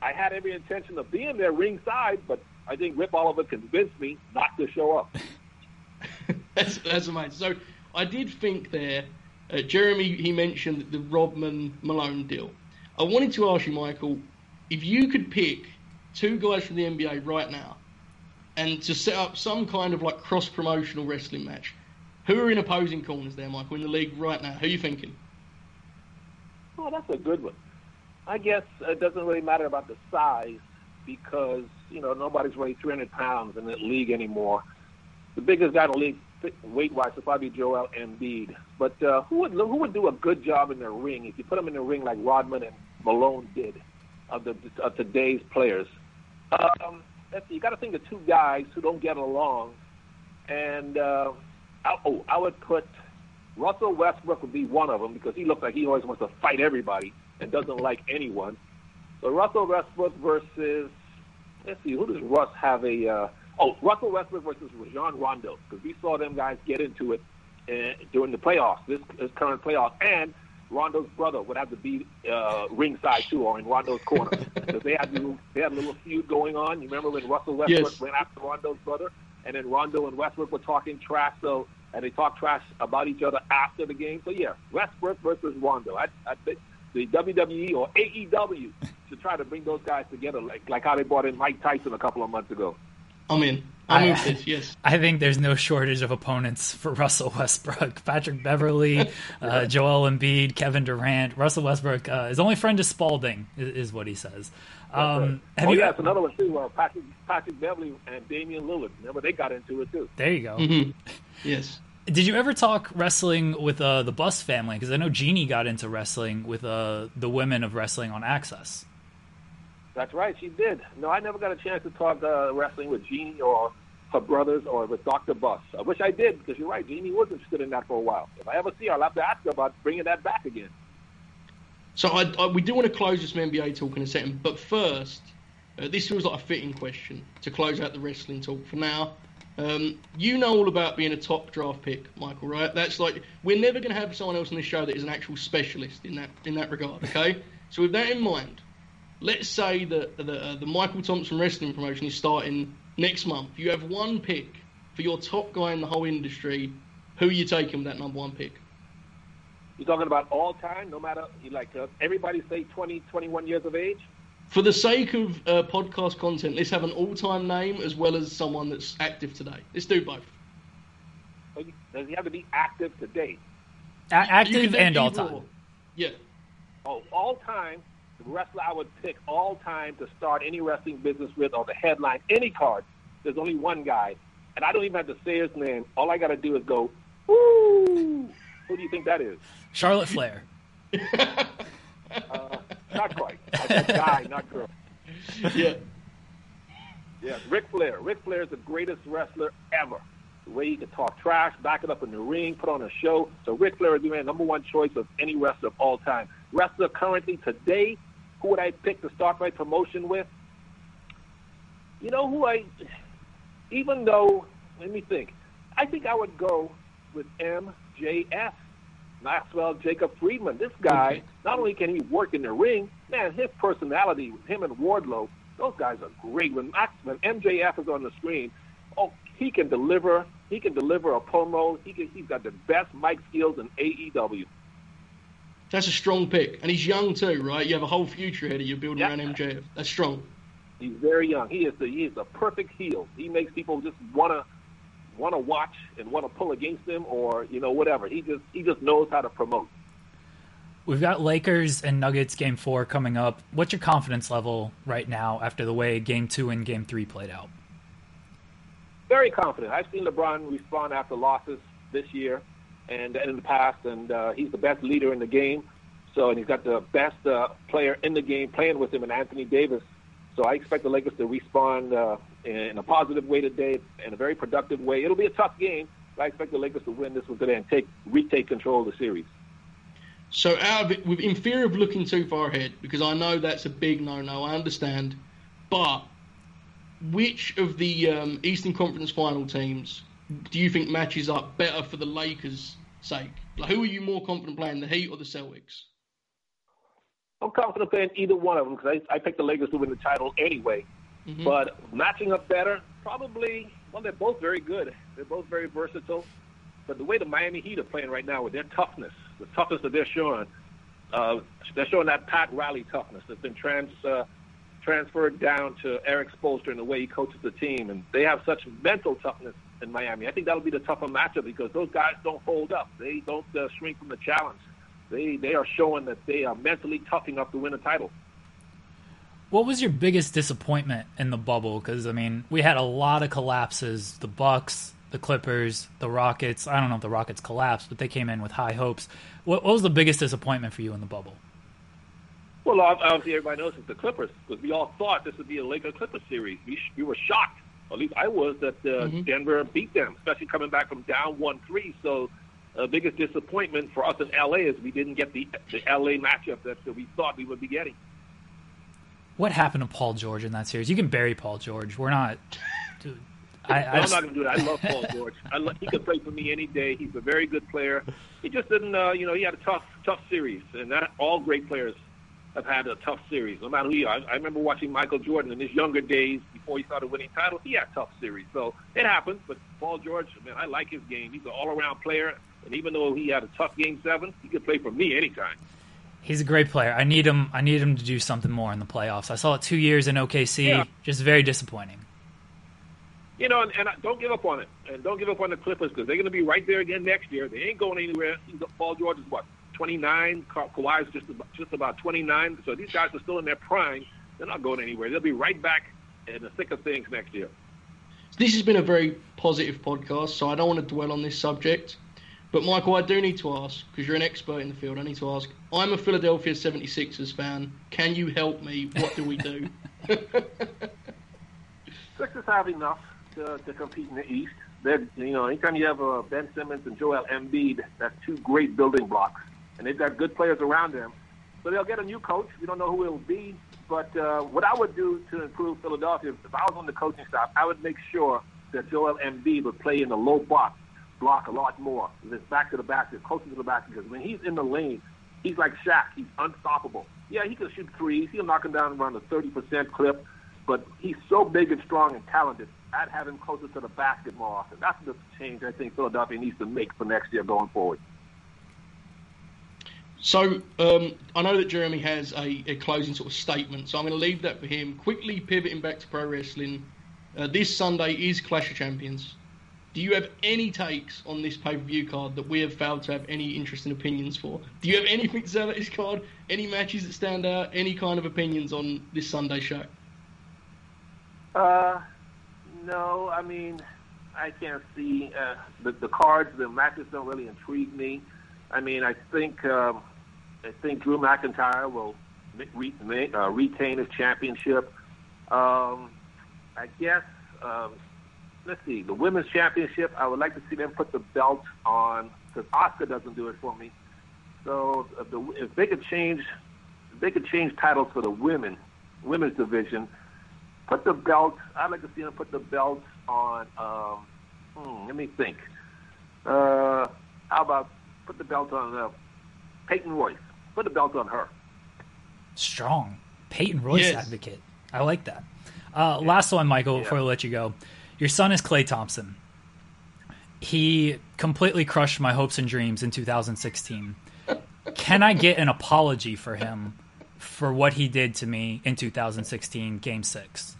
I had every intention of being there ringside. But I think Rip Oliver convinced me not to show up. That's, that's amazing. So I did think there, uh, Jeremy, he mentioned the Rodman Malone deal. I wanted to ask you, Mychal, if you could pick two guys from the NBA right now and to set up some kind of like cross promotional wrestling match, who are in opposing corners there, Mychal, in the league right now? Who are you thinking? Oh, that's a good one. I guess it doesn't really matter about the size because you know nobody's really 300 pounds in the league anymore. The biggest guy in the league, weight-wise, would probably be Joel Embiid. But uh, who would who would do a good job in the ring if you put them in the ring like Rodman and Malone did of the of today's players? Um, you got to think of two guys who don't get along, and uh, I, oh, I would put Russell Westbrook would be one of them because he looks like he always wants to fight everybody and doesn't like anyone. So Russell Westbrook versus let's see, who does Russ have a? Uh, oh, Russell Westbrook versus Rajon Rondo because we saw them guys get into it uh, during the playoffs, this, this current playoffs, and Rondo's brother would have to be uh, ringside too, or in Rondo's corner because they had little, they had a little feud going on. You remember when Russell Westbrook Yes. went after Rondo's brother, and then Rondo and Westbrook were talking trash. So and they talked trash about each other after the game. So yeah, Westbrook versus Rondo. I, I think the WWE or AEW should try to bring those guys together, like like how they brought in Mike Tyson a couple of months ago. I'm in. I'm I- in yes. I think there's no shortage of opponents for Russell Westbrook. Patrick Beverley, uh, Joel Embiid, Kevin Durant. Russell Westbrook, uh, his only friend is Spalding, is, is what he says. Um, have oh you, yeah, it's another one too. Uh, Patrick Patrick Beverley and Damian Lillard. Remember they got into it too. there you go. Mm-hmm. Yes. Did you ever talk wrestling with uh, the Buss family? Because I know Jeanie got into wrestling with uh, the women of wrestling on AXS. That's right, she did. No, I never got a chance to talk uh, wrestling with Jeanie or her brothers or with Dr. Buss. I wish I did because you're right. Jeanie was interested in that for a while. If I ever see her, I'll have to ask her about bringing that back again. So I, I, we do want to close this NBA talk in a second, but first, uh, this feels like a fitting question to close out the wrestling talk for now. Um, you know all about being a top draft pick, Mychal, right? That's like we're never going to have someone else on this show that is an actual specialist in that in that regard. Okay, so with that in mind, let's say that the, uh, the Mychal Thompson wrestling promotion is starting next month. You have one pick for your top guy in the whole industry. Who are you taking with that number one pick? You're talking about all time, no matter like uh, everybody say 20, 21 years of age. For the sake of uh, podcast content, let's have an all-time name as well as someone that's active today. Let's do both. So you, does he have to be active today? A- active and all time. or. Yeah. Oh, all time. The wrestler I would pick all time to start any wrestling business with or to headline any card. There's only one guy, and I don't even have to say his name. All I got to do is go, woo! Who do you think that is? Charlotte Flair. Uh, not quite. I guy, not girl. Yeah. Yeah, Ric Flair. Ric Flair is the greatest wrestler ever. The way he can talk trash, back it up in the ring, put on a show. So Ric Flair is the man, number one choice of any wrestler of all time. Wrestler currently today, who would I pick to start my promotion with? You know who I, even though, let me think. I think I would go with MJF, Maxwell Jacob Friedman. This guy, not only can he work in the ring, man, his personality, him and Wardlow, those guys are great. When Max, when MJF is on the screen, oh, he can deliver. He can deliver a promo. He can, he's got the best mic skills in AEW. That's a strong pick. And he's young too, right? You have a whole future ahead of you building Yeah. around MJF. That's strong. He's very young. He is the he is the perfect heel. He makes people just wanna wanna watch and wanna pull against him or you know whatever. He just he just knows how to promote. We've got Lakers and Nuggets game four coming up. What's your confidence level right now after the way game two and game three played out? Very confident. I've seen LeBron respond after losses this year. And in the past, and uh, he's the best leader in the game. So, and he's got the best uh, player in the game playing with him, and Anthony Davis. So, I expect the Lakers to respond uh, in a positive way today, in a very productive way. It'll be a tough game, but I expect the Lakers to win this one today and take retake control of the series. So, out in fear of looking too far ahead, because I know that's a big no-no, I understand. But which of the um, Eastern Conference Final teams do you think matches up better for the Lakers' sake? Like, who are you more confident playing, the Heat or the Celtics? I'm confident playing either one of them because I, I picked the Lakers to win the title anyway. Mm-hmm. But matching up better, probably. Well, they're both very good. They're both very versatile. But the way the Miami Heat are playing right now with their toughness, the toughness that they're showing, uh, they're showing that Pat Riley toughness that's been trans, uh, transferred down to Erik Spoelstra and the way he coaches the team. And they have such mental toughness in Miami. I think that'll be the tougher matchup because those guys don't hold up. They don't uh, shrink from the challenge. They they are showing that they are mentally tough enough to win a title. What was your biggest disappointment in the bubble? Because I mean, we had a lot of collapses. The Bucks, the Clippers, the Rockets. I don't know if the Rockets collapsed, but they came in with high hopes. What, what was the biggest disappointment for you in the bubble? Well, obviously everybody knows it's the Clippers because we all thought this would be a Lakers Clippers series. We, we were shocked at least I was, that uh, mm-hmm. Denver beat them, especially coming back from down one three. So, the uh, biggest disappointment for us in LA is we didn't get the the LA matchup that, that we thought we would be getting. What happened to Paul George in that series? You can bury Paul George. We're not. Dude, I, am not going to do that. I love Paul George. I love, he could play for me any day. He's a very good player. He just didn't, uh, you know, he had a tough, tough series, and that all great players have had a tough series. No matter who you are. I, I remember watching Michael Jordan in his younger days before he started winning titles. He had tough series. So it happens. But Paul George, man, I like his game. He's an all-around player. And even though he had a tough game seven, he could play for me anytime. He's a great player. I need him. I need him to do something more in the playoffs. I saw it two years in OKC. Yeah. Just very disappointing. You know, and, and don't give up on it, and don't give up on the Clippers because they're going to be right there again next year. They ain't going anywhere. Paul George is what 29. Ka- Kawhi's just about, just about 29. So these guys are still in their prime. They're not going anywhere. They'll be right back in the thick of things next year. This has been a very positive podcast, so I don't want to dwell on this subject. But Mychal, I do need to ask because you're an expert in the field. I need to ask. I'm a Philadelphia 76ers fan. Can you help me? What do we do? Sixers have enough to, to compete in the East. They're, you know, anytime you have uh, Ben Simmons and Joel Embiid, that's two great building blocks and they've got good players around them. So they'll get a new coach. We don't know who it'll be. But uh, what I would do to improve Philadelphia, if I was on the coaching staff, I would make sure that Joel Embiid would play in the low box block a lot more. It's back to the basket, closer to the basket. Because when he's in the lane, he's like Shaq. He's unstoppable. Yeah, he can shoot threes. He'll knock him down around a 30% clip. But he's so big and strong and talented. I'd have him closer to the basket more often. That's the change I think Philadelphia needs to make for next year going forward. So um, I know that Jeremy has a, a, closing sort of statement, so I'm going to leave that for him. Quickly pivoting back to pro wrestling, uh, this Sunday is Clash of Champions. Do you have any takes on this pay per view card that we have failed to have any interest interesting opinions for? Do you have anything to say about this card? Any matches that stand out? Any kind of opinions on this Sunday show? Uh, no. I mean, I can't see uh, the the cards. The matches don't really intrigue me. I mean, I think. Um, I think Drew McIntyre will re- uh, retain his championship. Um, I guess, um, let's see, the women's championship, I would like to see them put the belt on because Asuka doesn't do it for me. So if, the, if they could change, if they could change titles for the women, women's division, put the belt. I'd like to see them put the belt on. Um, hmm, let me think. Uh, how about put the belt on uh, Peyton Royce? Put the belt on her. Strong. Peyton Royce yes. advocate. I like that. Uh, yeah. Last one, Mychal, yeah. before I let you go. Your son is Klay Thompson. He completely crushed my hopes and dreams in 2016. Can I get an apology for him for what he did to me in 2016, Game 6?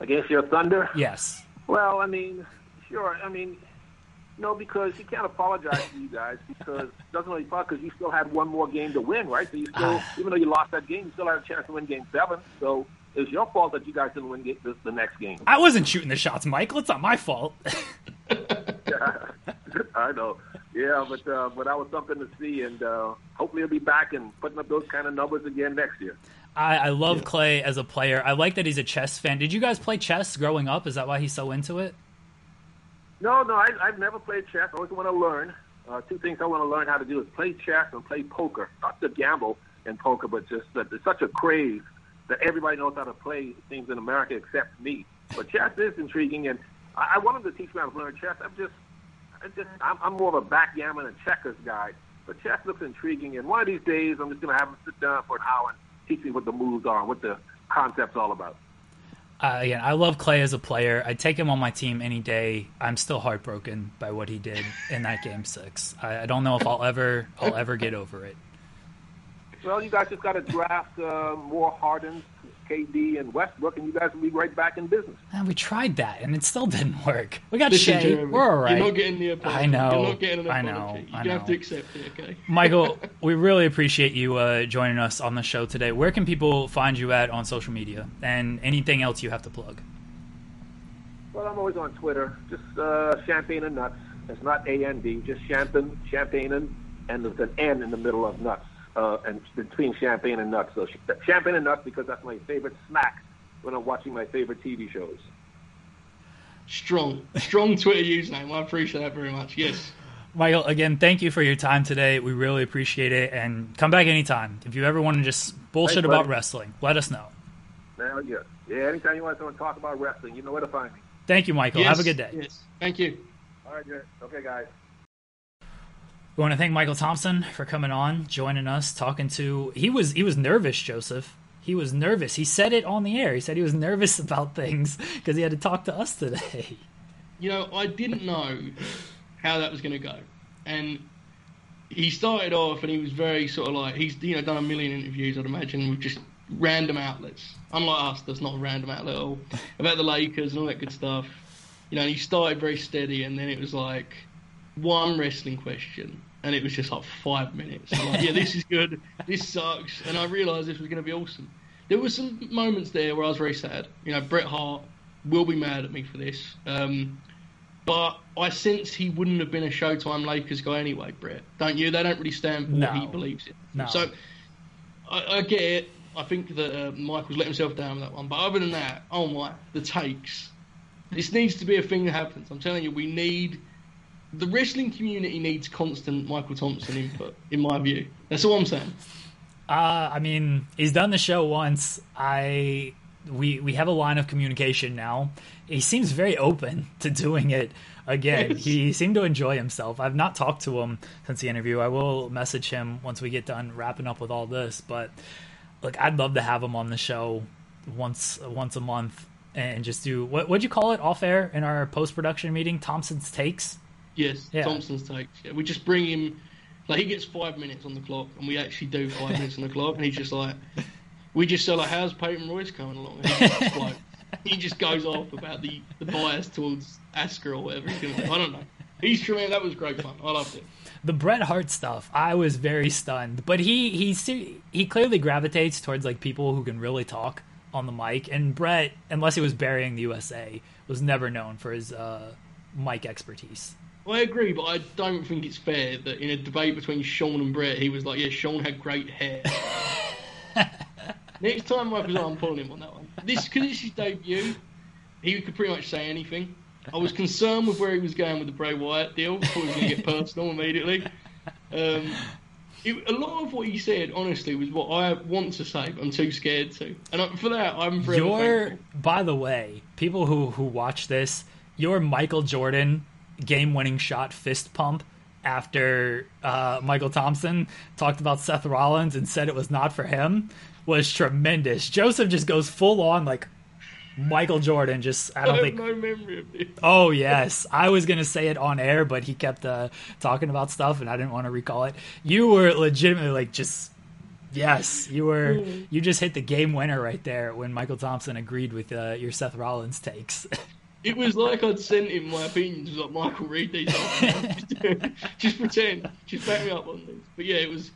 Against your Thunder? Yes. Well, I mean, sure. I mean, no, because he can't apologize to you guys because it doesn't really fuck because you still had one more game to win, right? So you still, even though you lost that game, you still had a chance to win Game Seven. So it's your fault that you guys didn't win the, the next game. I wasn't shooting the shots, Mychal. It's not my fault. I know. Yeah, but uh, but that was something to see, and uh, hopefully he'll be back and putting up those kind of numbers again next year. I, I love yeah. Klay as a player. I like that he's a chess fan. Did you guys play chess growing up? Is that why he's so into it? No, no, I, I've never played chess. I always want to learn. Uh, two things I want to learn how to do is play chess and play poker. Not to gamble in poker, but just that it's such a craze that everybody knows how to play things in America except me. But chess is intriguing, and I, I wanted to teach me how to learn chess. I'm just, I just, I'm, I'm more of a backgammon and checkers guy. But chess looks intriguing, and one of these days I'm just going to have him sit down for an hour and teach me what the moves are what the concept's all about. Uh, again, I love Klay as a player. I'd take him on my team any day. I'm still heartbroken by what he did in that game six. I, I don't know if I'll ever I'll ever get over it. Well, you guys just got to draft uh, more Hardens KD and Westbrook, and you guys will be right back in business. And we tried that, and it still didn't work. We got Listen, Shai. Jeremy, We're all right. You're not getting the apology. I know. You're not getting an apology. I know. You I know. have to accept it, okay? Mychal, we really appreciate you uh, joining us on the show today. Where can people find you at on social media, and anything else you have to plug? Well, I'm always on Twitter. Just uh, champagne and nuts. It's not A N D. Just champagne, champagne, and, and there's an N in the middle of nuts. Uh, and between champagne and nuts. So champagne and nuts because that's my favorite snack when I'm watching my favorite TV shows. Strong, strong Twitter username. I appreciate that very much. Yes. Mychal, again, thank you for your time today. We really appreciate it. And come back anytime. If you ever want to just bullshit Thanks, about wrestling, let us know. Hell yeah. Yeah, anytime you want someone to talk about wrestling, you know where to find me. Thank you, Mychal. Yes, Have a good day. Yes. Thank you. All right, Okay, guys. We want to thank Mychal Thompson for coming on, joining us, talking to. He was he was nervous, Joseph he was nervous. He said it on the air. He said he was nervous about things because he had to talk to us today. You know, I didn't know how that was going to go, and he started off and he was very sort of like he's you know done a million interviews, I'd imagine, with just random outlets. Unlike us, that's not a random outlet at all about the Lakers and all that good stuff. You know, he started very steady, and then it was like one wrestling question, and it was just like five minutes. Like, yeah, this is good. This sucks, and I realised this was going to be awesome. There were some moments there where I was very sad. You know, Bret Hart will be mad at me for this, um, but I sense he wouldn't have been a Showtime Lakers guy anyway. Bret. don't you? They don't really stand for no. what he believes in. No. So I, I get it. I think that uh, Mychal's let himself down with that one. But other than that, oh my, the takes. This needs to be a thing that happens. I'm telling you, we need the wrestling community needs constant Mychal Thompson input, in my view. That's all I'm saying. Uh, I mean, he's done the show once. I we we have a line of communication now. He seems very open to doing it again. Yes. He seemed to enjoy himself. I've not talked to him since the interview. I will message him once we get done wrapping up with all this. But look, I'd love to have him on the show once once a month and just do what would you call it off air in our post production meeting? Thompson's takes. Yes, yeah. Thompson's takes. Yeah, we just bring him. Like he gets five minutes on the clock, and we actually do five minutes on the clock, and he's just like, we just say like, "How's Peyton Royce coming along?" Like, he just goes off about the, the bias towards Asuka or whatever. I don't know. He's man. That was great fun. I loved it. The Bret Hart stuff, I was very stunned, but he he he clearly gravitates towards like people who can really talk on the mic, and Bret, unless he was burying the USA, was never known for his uh, mic expertise. I agree, but I don't think it's fair that in a debate between Shawn and Bret, he was like, "Yeah, Shawn had great hair." Next time on, I'm pulling him on that one. This because it's his debut, he could pretty much say anything. I was concerned with where he was going with the Bray Wyatt deal. I thought he was going to get personal immediately. Um, it, a lot of what he said, honestly, was what I want to say, but I'm too scared to. And for that, I'm forever You're, thankful. by the way, people who who watch this, your Michael Jordan game winning shot fist pump after uh, Mychal Thompson talked about Seth Rollins and said it was not for him was tremendous. Joseph just goes full on like Michael Jordan. Just I don't think no memory of. Oh yes, I was gonna say it on air, but he kept uh, talking about stuff, and I didn't want to recall it. You were legitimately like just yes, you were mm. you just hit the game winner right there when Mychal Thompson agreed with uh, your Seth Rollins takes. It was like I'd sent him my opinions. like Mychal, read these. just, just pretend. Just back me up on this. But yeah, it was.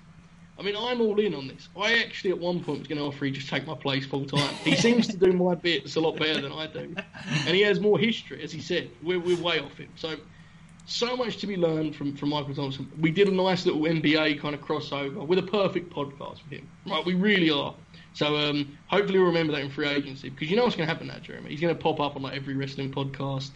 I mean, I'm all in on this. I actually, at one point, was going to offer he just take my place full time. He seems to do my bits a lot better than I do, and he has more history, as he said. We're, we're way off him. So so much to be learned from, from Mychal Thompson. We did a nice little NBA kind of crossover with a perfect podcast with him. Right, we really are. So um, hopefully we'll remember that in free agency because you know what's going to happen now, Jeremy. He's going to pop up on like every wrestling podcast.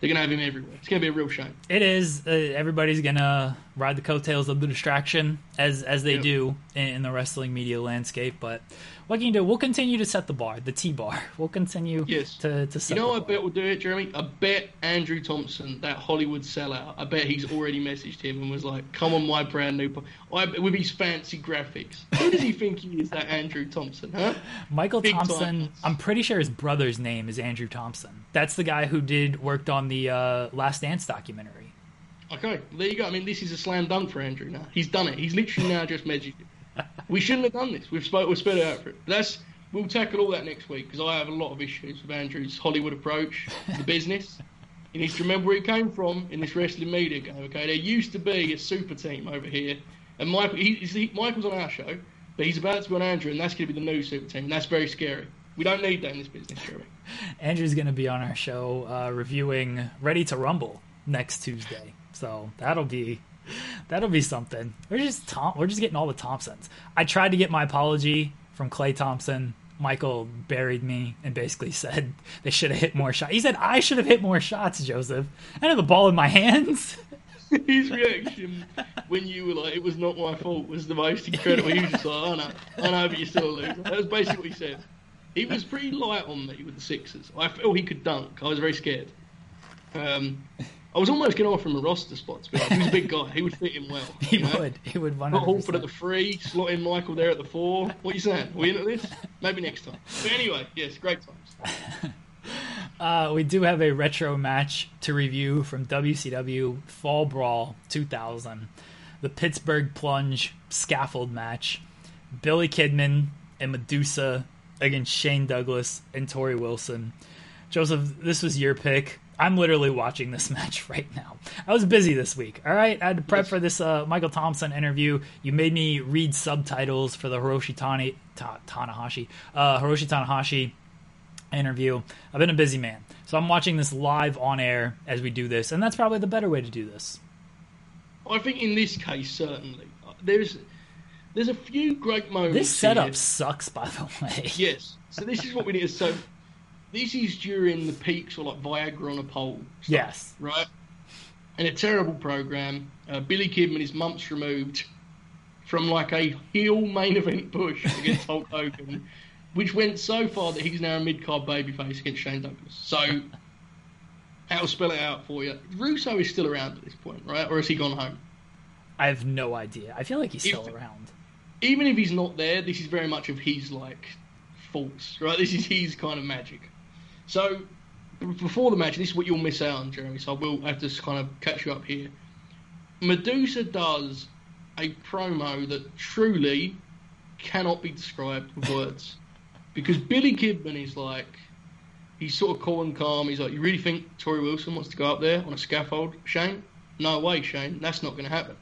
They're going to have him everywhere. It's going to be a real shame. It is. Uh, everybody's gonna ride the coattails of the distraction as as they Yep. do in, in the wrestling media landscape. But what can you do? We'll continue to set the bar, the T bar. We'll continue Yes. to to set You know the what I bet will do it, Jeremy? I bet Andrew Thompson, that Hollywood sellout, I bet he's already messaged him and was like, come on my brand new... I, with his fancy graphics. Who does he think he is, that Andrew Thompson, huh? Michael Big Thompson. time. I'm pretty sure his brother's name is Andrew Thompson. That's the guy who did worked on the uh, Last Dance documentary. Okay, there you go. I mean, this is a slam dunk for Andrew now. He's done it. He's literally now just messaged it. We shouldn't have done this. We've spoke, we've spelled it out for it. That's we'll tackle all that next week because I have a lot of issues with Andrew's Hollywood approach the business. He needs to remember where he came from in this wrestling media game. Okay, there used to be a super team over here, and Mychal he, he, Mychal's on our show, but he's about to be on Andrew, and that's going to be the new super team. And that's very scary. We don't need that in this business, Jeremy. Andrew's going to be on our show uh, reviewing Ready to Rumble next Tuesday. So that'll be that'll be something. We're just Tom, we're just getting all the Thompsons. I tried to get my apology from Klay Thompson. Mychal buried me and basically said they should have hit more shots. He said I should have hit more shots, Joseph. I had the ball in my hands. His reaction when you were like, "It was not my fault," was the most incredible. He was just like, "I know, I know, but you're still a loser." That was basically what he said. He was pretty light on me with the Sixers. I felt he could dunk. I was very scared. Um, I was almost going to offer him a roster spot. To be honest. He was a big guy. He would fit in well. He know? would. He would one Put hundred Horford at the three, slot in Mychal there at the four. What are you saying? Are we in at this? Maybe next time. But anyway, yes, great times. Uh, we do have a retro match to review from WCW Fall Brawl 2000, the Pittsburgh Plunge scaffold match. Billy Kidman and Medusa against Shane Douglas and Torrie Wilson. Joseph, this was your pick. I'm literally watching this match right now. I was busy this week. All right, I had to prep for this uh, Mychal Thompson interview. You made me read subtitles for the Hiroshi Tani, Ta, Tanahashi, uh, Hiroshi Tanahashi interview. I've been a busy man, so I'm watching this live on air as we do this, and that's probably the better way to do this. I think in this case, certainly, there's there's a few great moments. This setup here. sucks, by the way. Yes. So this is what we need. To so this is during the peaks or like Viagra on a pole. stuff, Yes. Right. And a terrible program. Uh, Billy Kidman is months removed from like a heel main event push against Hulk Hogan, which went so far that he's now a mid card babyface against Shane Douglas. So I'll spell it out for you. Russo is still around at this point, right? Or has he gone home? I have no idea. I feel like he's still If- around. even if he's not there, this is very much of his like faults, right? This is his kind of magic. So b- before the match, this is what you'll miss out on, Jeremy. So I will have to kind of catch you up here. Medusa does a promo that truly cannot be described with words, because Billy Kidman is like. He's sort of cool and calm. He's like, "You really think Torrie Wilson wants to go up there on a scaffold, Shane? No way, Shane. That's not going to happen."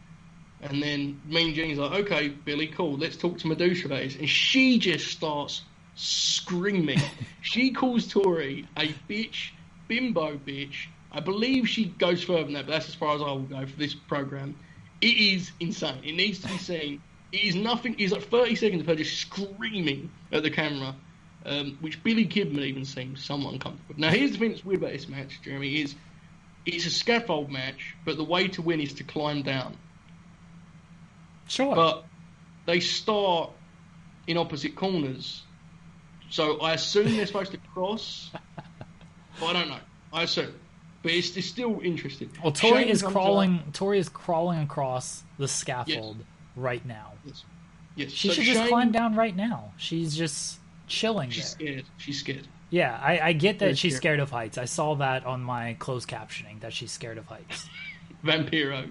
And then Mean Gene's like, okay, Billy, cool, let's talk to Medusa about this. And she just starts screaming. she calls Torrie a bitch, bimbo bitch. I believe she goes further than that, but that's as far as I will go for this program. It is insane. It needs to be seen. It is nothing. It's like 30 seconds of her just screaming at the camera, um, which Billy Kidman even seems somewhat uncomfortable. Now, here's the thing that's weird about this match, Jeremy, is it's a scaffold match, but the way to win is to climb down. Sure. But they start in opposite corners. So I assume they're supposed to cross. I don't know. I assume. But it's, it's still interesting. well, Torrie Shane is crawling. out- Torrie is crawling across the scaffold right now. Yes. Yes. She so should just climb down right now. She's just chilling She's there. scared. She's scared. Yeah, I, I get that Very she's scared. scared of heights. I saw that on my closed captioning that she's scared of heights. Vampiro.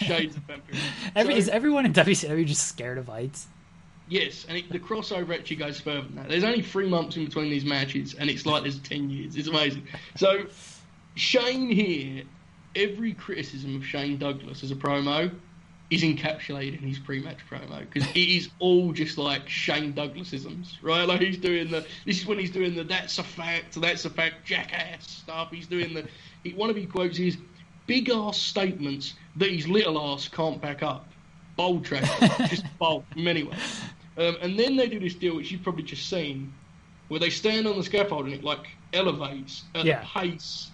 Shades of Vampiro. Every, So- is everyone in WCW just scared of heights? Yes, and it, the crossover actually goes further than that. There's only three months in between these matches, and it's like there's ten years. It's amazing. So Shane here, every criticism of Shane Douglas as a promo is encapsulated in his pre-match promo because it is all just like Shane Douglasisms, right? Like he's doing the. This is when he's doing the "that's a fact, that's a fact" jackass stuff. He's doing the. He, one of his quotes is. big ass statements that his little ass can't back up. Bold trash, just bold in many ways. Um, and then they do this deal, which you've probably just seen, where they stand on the scaffold and it like elevates at Yeah. the pace.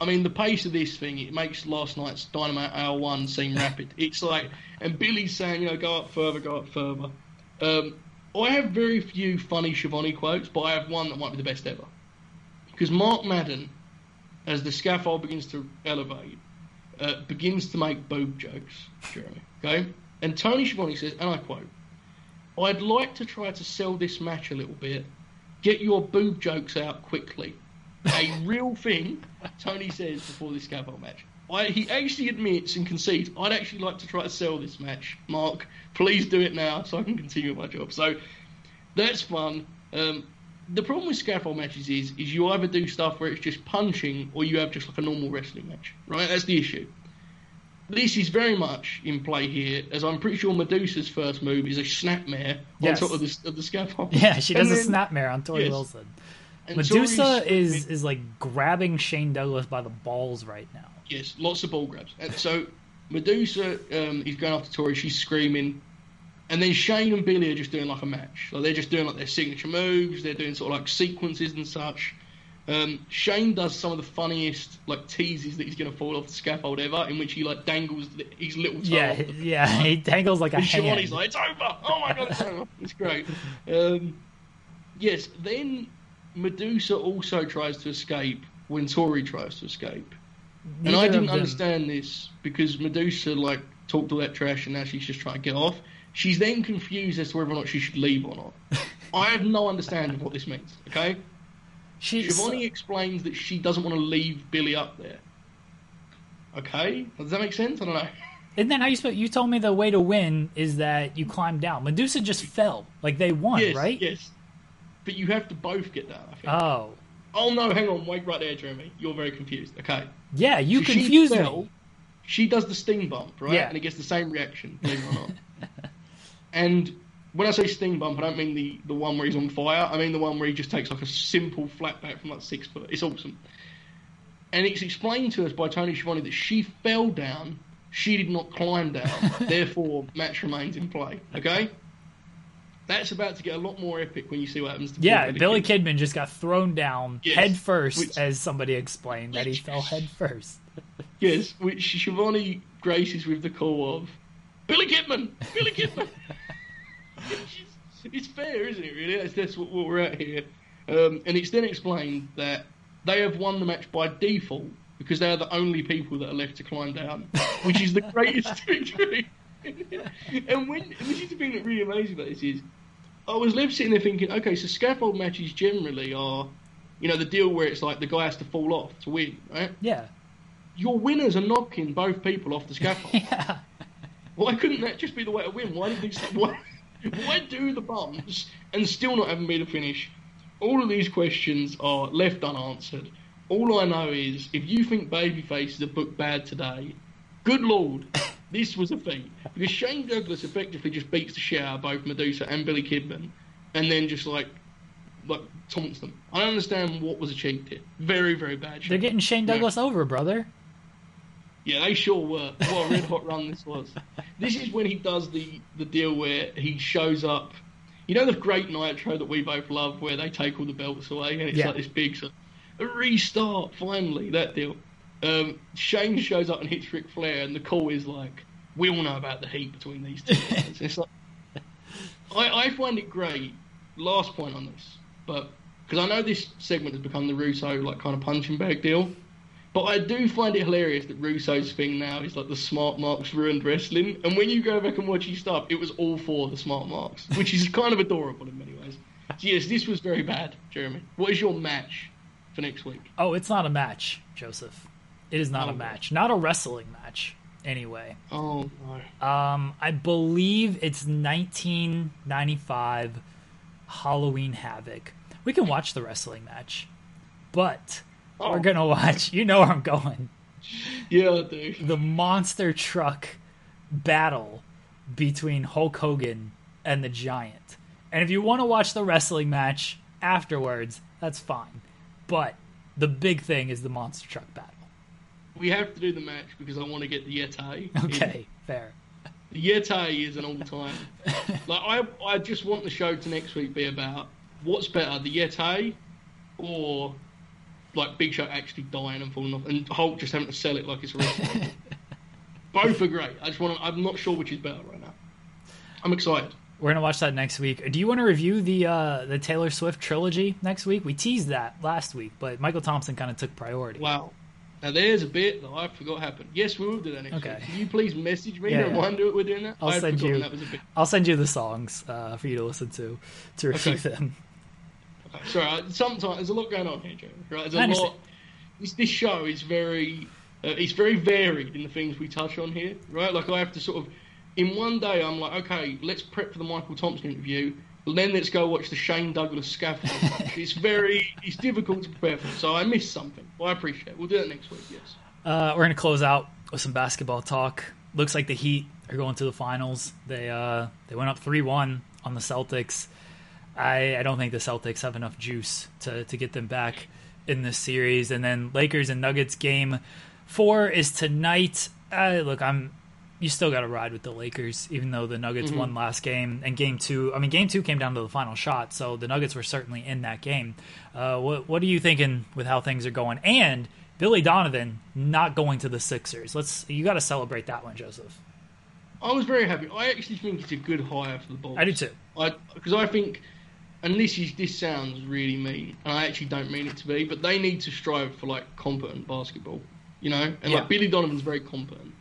I mean, the pace of this thing, it makes last night's Dynamite Hour 1 seem rapid. It's like, and Billy's saying, you know, go up further, go up further. Um, I have very few funny Schiavone quotes, but I have one that might be the best ever. Because Mark Madden, as the scaffold begins to elevate, uh, begins to make boob jokes, Jeremy. Okay? And Tony Schiavone says, and I quote, I'd like to try to sell this match a little bit. Get your boob jokes out quickly. A real thing, Tony says before this scaffold match. I, he actually admits and concedes, I'd actually like to try to sell this match. Mark, please do it now so I can continue my job. So that's fun. Um, the problem with scaffold matches is, is you either do stuff where it's just punching or you have just like a normal wrestling match, right? That's the issue. This is very much in play here, as I'm pretty sure Medusa's first move is a snapmare Yes. on top of the, of the scaffold. Yeah, she does And a then- snapmare on Torrie yes. Wilson. and Medusa Torrie's- is is like grabbing Shane Douglas by the balls right now. Yes, lots of ball grabs. And so Medusa um, is going after Torrie. She's screaming, and then Shane and Billy are just doing like a match. Like they're just doing like their signature moves. They're doing sort of like sequences and such. Um, Shane does some of the funniest like teases that he's going to fall off the scaffold ever, in which he like dangles the, his little toe. Yeah, the yeah, he dangles like a and hand. Like, it's over. Oh my god, it's over. It's great. Um, yes, then Medusa also tries to escape when Torrie tries to escape. and I didn't understand this because Medusa like talked all that trash and now she's just trying to get off. She's then confused as to whether or not she should leave or not. I have no understanding of what this means. Okay, She, Schiavone explains that she doesn't want to leave Billy up there. Okay, does that make sense? I don't know. Isn't that how you spell? You told me the way to win is that you climb down. Medusa just fell, like they won, yes, right? yes, but you have to both get down. I think. Oh, Oh no, hang on, wait right there, Jeremy. You're very confused. Okay. yeah, you So she confused fell, me. She does the sting bump, right? Yeah. And it gets the same reaction, believe it or not. and when I say sting bump, I don't mean the, the one where he's on fire. I mean the one where he just takes like a simple flat back from like six foot. It's awesome. And it's explained to us by Tony Schiavone that she fell down, she did not climb down. therefore, match remains in play. Okay? That's about to get a lot more epic when you see what happens to Yeah, Billy Kid. Kidman just got thrown down Yes, head first, which- as somebody explained that he fell head first. Yes, which Schiavone graces with the call of Billy Kidman, Billy Kidman. It's, it's fair, isn't it? Really, that's, that's what, what we're at here. Um, and it's then explained that they have won the match by default because they are the only people that are left to climb down, which is the greatest victory. and when, which is the thing that really amazes about this is, I was left sitting there thinking, okay, so scaffold matches generally are, you know, the deal where it's like the guy has to fall off to win, right? Yeah, your winners are knocking both people off the scaffold. yeah. Why couldn't that just be the way to win? Why did these? Why, why do the bumps and still not having be the finish? All of these questions are left unanswered. All I know is, if you think Babyface is a book bad today, good lord, this was a feat because Shane Douglas effectively just beats the shit out of both Medusa and Billy Kidman, and then just like like taunts them. I don't understand what was achieved here. Very very bad. They're getting Shane Yeah. Douglas over, brother. Yeah, they sure were. What a red hot run this was. This is when he does the, the deal where he shows up. You know the great Nitro that we both love, where they take all the belts away and it's Yeah. like this big a restart. Finally, that deal. Um, Shane shows up and hits Ric Flair, and the call is like, "We all know about the heat between these two." guys." it's like, I, I find it great. Last point on this, but because I know this segment has become the Russo like kind of punching bag deal. But I do find it hilarious that Russo's thing now is like the smart marks ruined wrestling. And when you go back and watch his stuff, it was all for the smart marks, which is kind of adorable in many ways. So yes, this was very bad, Jeremy. What is your match for next week? Oh, it's not a match, Joseph. It is not a Oh. match. Not a wrestling match, anyway. Oh no. Um, I believe it's 1995 Halloween Havoc. We can watch the wrestling match, but Oh. we're gonna watch. You know where I'm going. Yeah, do. The monster truck battle between Hulk Hogan and the Giant. And if you want to watch the wrestling match afterwards, that's fine. But the big thing is the monster truck battle. we have to do the match because I want to get the Yeti. Okay, fair. The Yeti is an all-time. like I, I just want the show to next week be about what's better, the Yeti, or like Big Show actually dying and falling off, and Hulk just having to sell it like it's a restaurant. Both are great. I just want. To, I'm not sure which is better right now. I'm excited. We're gonna watch that next week. Do you want to review the uh, the Taylor Swift trilogy next week? We teased that last week, but Mychal Thompson kind of took priority. Wow. Now there's a bit that I forgot happened. Yes, we will do that next Okay. week. Can you please message me Yeah, and remind me we're doing that? I'll send you. That was a bit. I'll send you the songs uh, for you to listen to to review Okay. them. Sorry, sometimes there's a lot going on here, Joe. Right? There's a lot. This, this show is very, uh, it's very varied in the things we touch on here, right? Like I have to sort of, in one day, I'm like, okay, let's prep for the Mychal Thompson interview. Then let's go watch the Shane Douglas scaffold. it's very, it's difficult to prepare for. So I missed something. Well, I appreciate it. We'll do that next week. Yes. Uh, we're gonna close out with some basketball talk. Looks like the Heat are going to the finals. They uh, they went up three one on the Celtics. I, I don't think the Celtics have enough juice to, to get them back in this series. And then Lakers and Nuggets game four is tonight. Uh, look, I'm you still got to ride with the Lakers, even though the Nuggets won last game. And game two, I mean, game two came down to the final shot, so the Nuggets were certainly in that game. Uh, what what are you thinking with how things are going? And Billy Donovan not going to the Sixers. Let's you got to celebrate that one, Joseph. I was very happy. I actually think it's a good hire for the Bulls. I do too. I because I think, and this is this sounds really mean, and I actually don't mean it to be, but they need to strive for like competent basketball, you know. And Yeah. like Billy Donovan's very competent,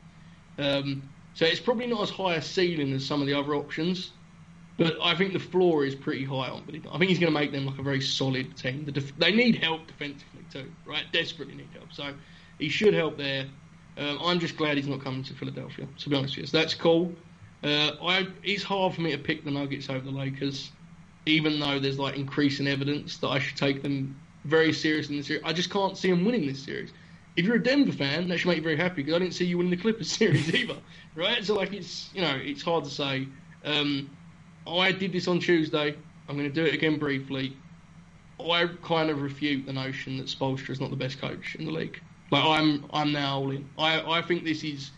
um, so it's probably not as high a ceiling as some of the other options, but I think the floor is pretty high on Billy. Donovan. I think he's going to make them like a very solid team. The def- they need help defensively too, right? Desperately need help, so he should help there. Um, I'm just glad he's not coming to Philadelphia. To be honest with you, so that's cool. Uh, I, it's hard for me to pick the Nuggets over the Lakers, even though there's like increasing evidence that I should take them very seriously in this series. I just can't see them winning this series. If you're a Denver fan, that should make you very happy because I didn't see you winning the Clippers series either, right? So like it's you know it's hard to say. Um, I did this on Tuesday. I'm going to do it again briefly. I kind of refute the notion that Spoelstra is not the best coach in the league. Like I'm, I'm now all in. I, I think this is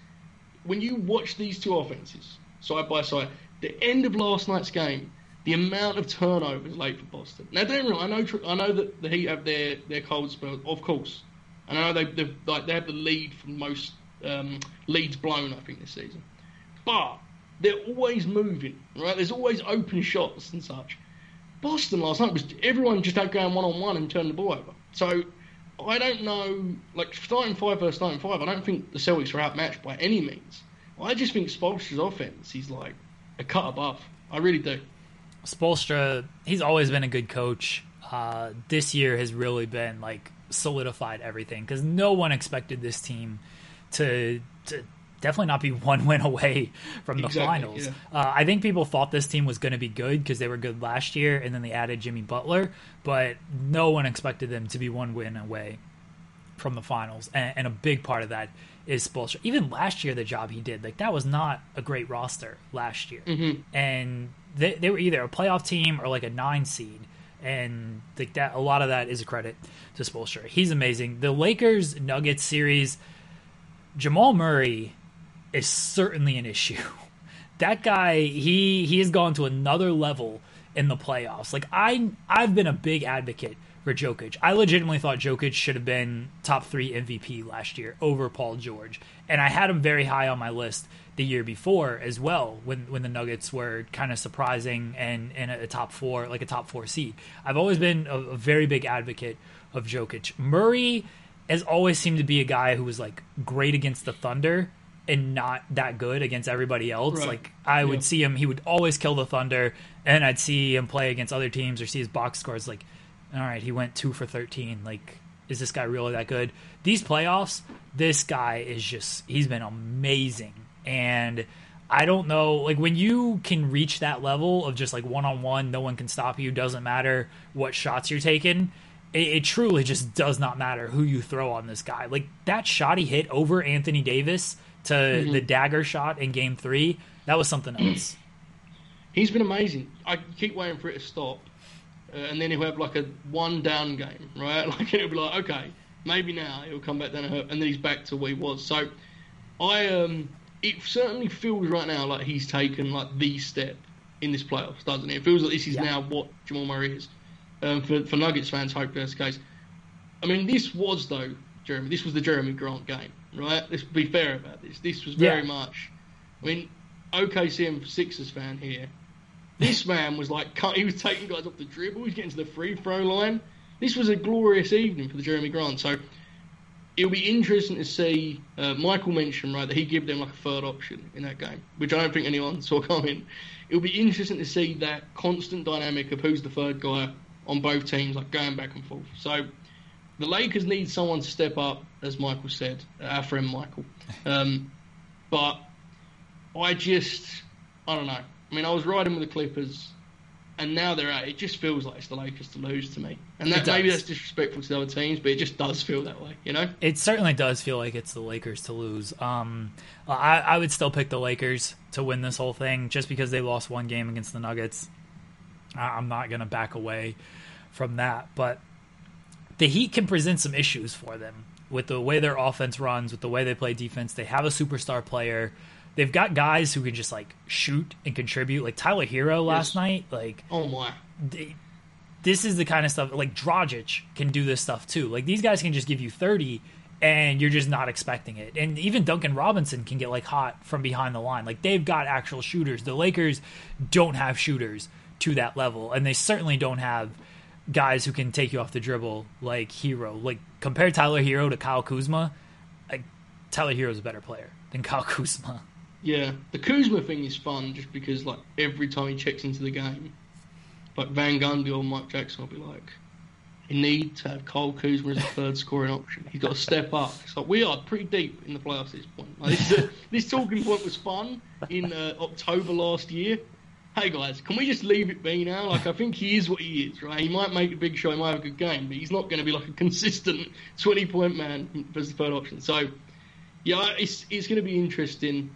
when you watch these two offenses side by side. The end of last night's game, the amount of turnovers late for Boston. Now, don't wrong, I know, I know that the Heat have their, their cold spell, of course. And I know they they've, like they have the lead for most um, leads blown, I think, this season. But they're always moving, right? There's always open shots and such. Boston last night was everyone just out going one on one and turned the ball over. So I don't know, like starting five versus starting five. I don't think the Celtics are outmatched by any means. I just think Spoelstra's offense is like a cut above. I really do. Spoelstra, he's always been a good coach. Uh, this year has really been like solidified everything because no one expected this team to to definitely not be one win away from the Exactly, finals. yeah. Uh, I think people thought this team was going to be good because they were good last year, and then they added Jimmy Butler, but no one expected them to be one win away from the finals, and, and a big part of that is Spoelstra. Even last year, the job he did, like that was not a great roster last year, and they they were either a playoff team or like a nine seed, and like that a lot of that is a credit to Spoelstra. He's amazing. The Lakers Nuggets series, Jamal Murray is certainly an issue. That guy, he he has gone to another level in the playoffs. Like I I've been a big advocate for Jokic. I legitimately thought Jokic should have been top 3 MVP last year over Paul George. And I had him very high on my list the year before as well when when the Nuggets were kind of surprising and in a, top 4 like a top 4 seed. I've always been a, a very big advocate of Jokic. Murray has always seemed to be a guy who was like great against the Thunder and not that good against everybody else. Right. Like I would Yeah. see him, he would always kill the Thunder, and I'd see him play against other teams or see his box scores. Like, all right, he went two for thirteen. Like, is this guy really that good? These playoffs, this guy is just—he's been amazing, and I don't know. Like when you can reach that level of just like one on one, no one can stop you. Doesn't matter what shots you're taking. It, it truly just does not matter who you throw on this guy. Like that shot he hit over Anthony Davis to the dagger shot in Game Three, that was something else. He's been amazing. I keep waiting for it to stop, uh, and then he'll have like a one down game, right? Like it'll be like, okay, Maybe now he'll come back down and hurt, and then he's back to where he was. So, I um, it certainly feels right now like he's taken like the step in this playoffs, doesn't it? It feels like this is Yeah. now what Jamal Murray is. Um, for for Nuggets fans, hope that's the case. I mean, this was though, Jeremy. This was the Jerami Grant game, right? Let's be fair about this. This was very Yeah. much. I mean, OKC and Sixers fan here. This man was like, he was taking guys off the dribble. He was getting to the free throw line. This was a glorious evening for the Jerami Grant. So it'll be interesting to see. Uh, Mychal mentioned right that he gave them like a third option in that game, which I don't think anyone saw coming. It'll be interesting to see that constant dynamic of who's the third guy on both teams, like going back and forth. So the Lakers need someone to step up, as Mychal said, our friend Mychal. Um, but I just, I don't know. I mean, I was riding with the Clippers, and now they're out. It just feels like it's the Lakers to lose to me, and that maybe that's disrespectful to the other teams, but it just does feel that way, you know. It certainly does feel like it's the Lakers to lose. Um, I, I would still pick the Lakers to win this whole thing just because they lost one game against the Nuggets. I- I'm not going to back away from that, but the Heat can present some issues for them with the way their offense runs, with the way they play defense. They have a superstar player. They've got guys who can just like shoot and contribute, like Tyler Herro last Yes. night. Like Oh my, they, this is the kind of stuff like Dragic can do this stuff too. Like these guys can just give you 30 and you're just not expecting it. And even Duncan Robinson can get like hot from behind the line. Like they've got actual shooters. The Lakers don't have shooters to that level and they certainly don't have guys who can take you off the dribble like Herro. Like compare Tyler Herro to Kyle Kuzma, like Tyler Herro is a better player than Kyle Kuzma. Yeah. The Kuzma thing is fun just because like every time he checks into the game, like Van Gundy or Mike Jackson will be like, "You need to have Cole Kuzma as a third scoring option. He's got to step up." It's like we are pretty deep in the playoffs at this point. Like, this, is this talking point was fun in uh, October last year. Hey guys, can we just leave it be now? Like I think he is what he is, right? He might make a big show, he might have a good game, but he's not going to be like a consistent twenty point man as the third option. So yeah, it's it's going to be interesting.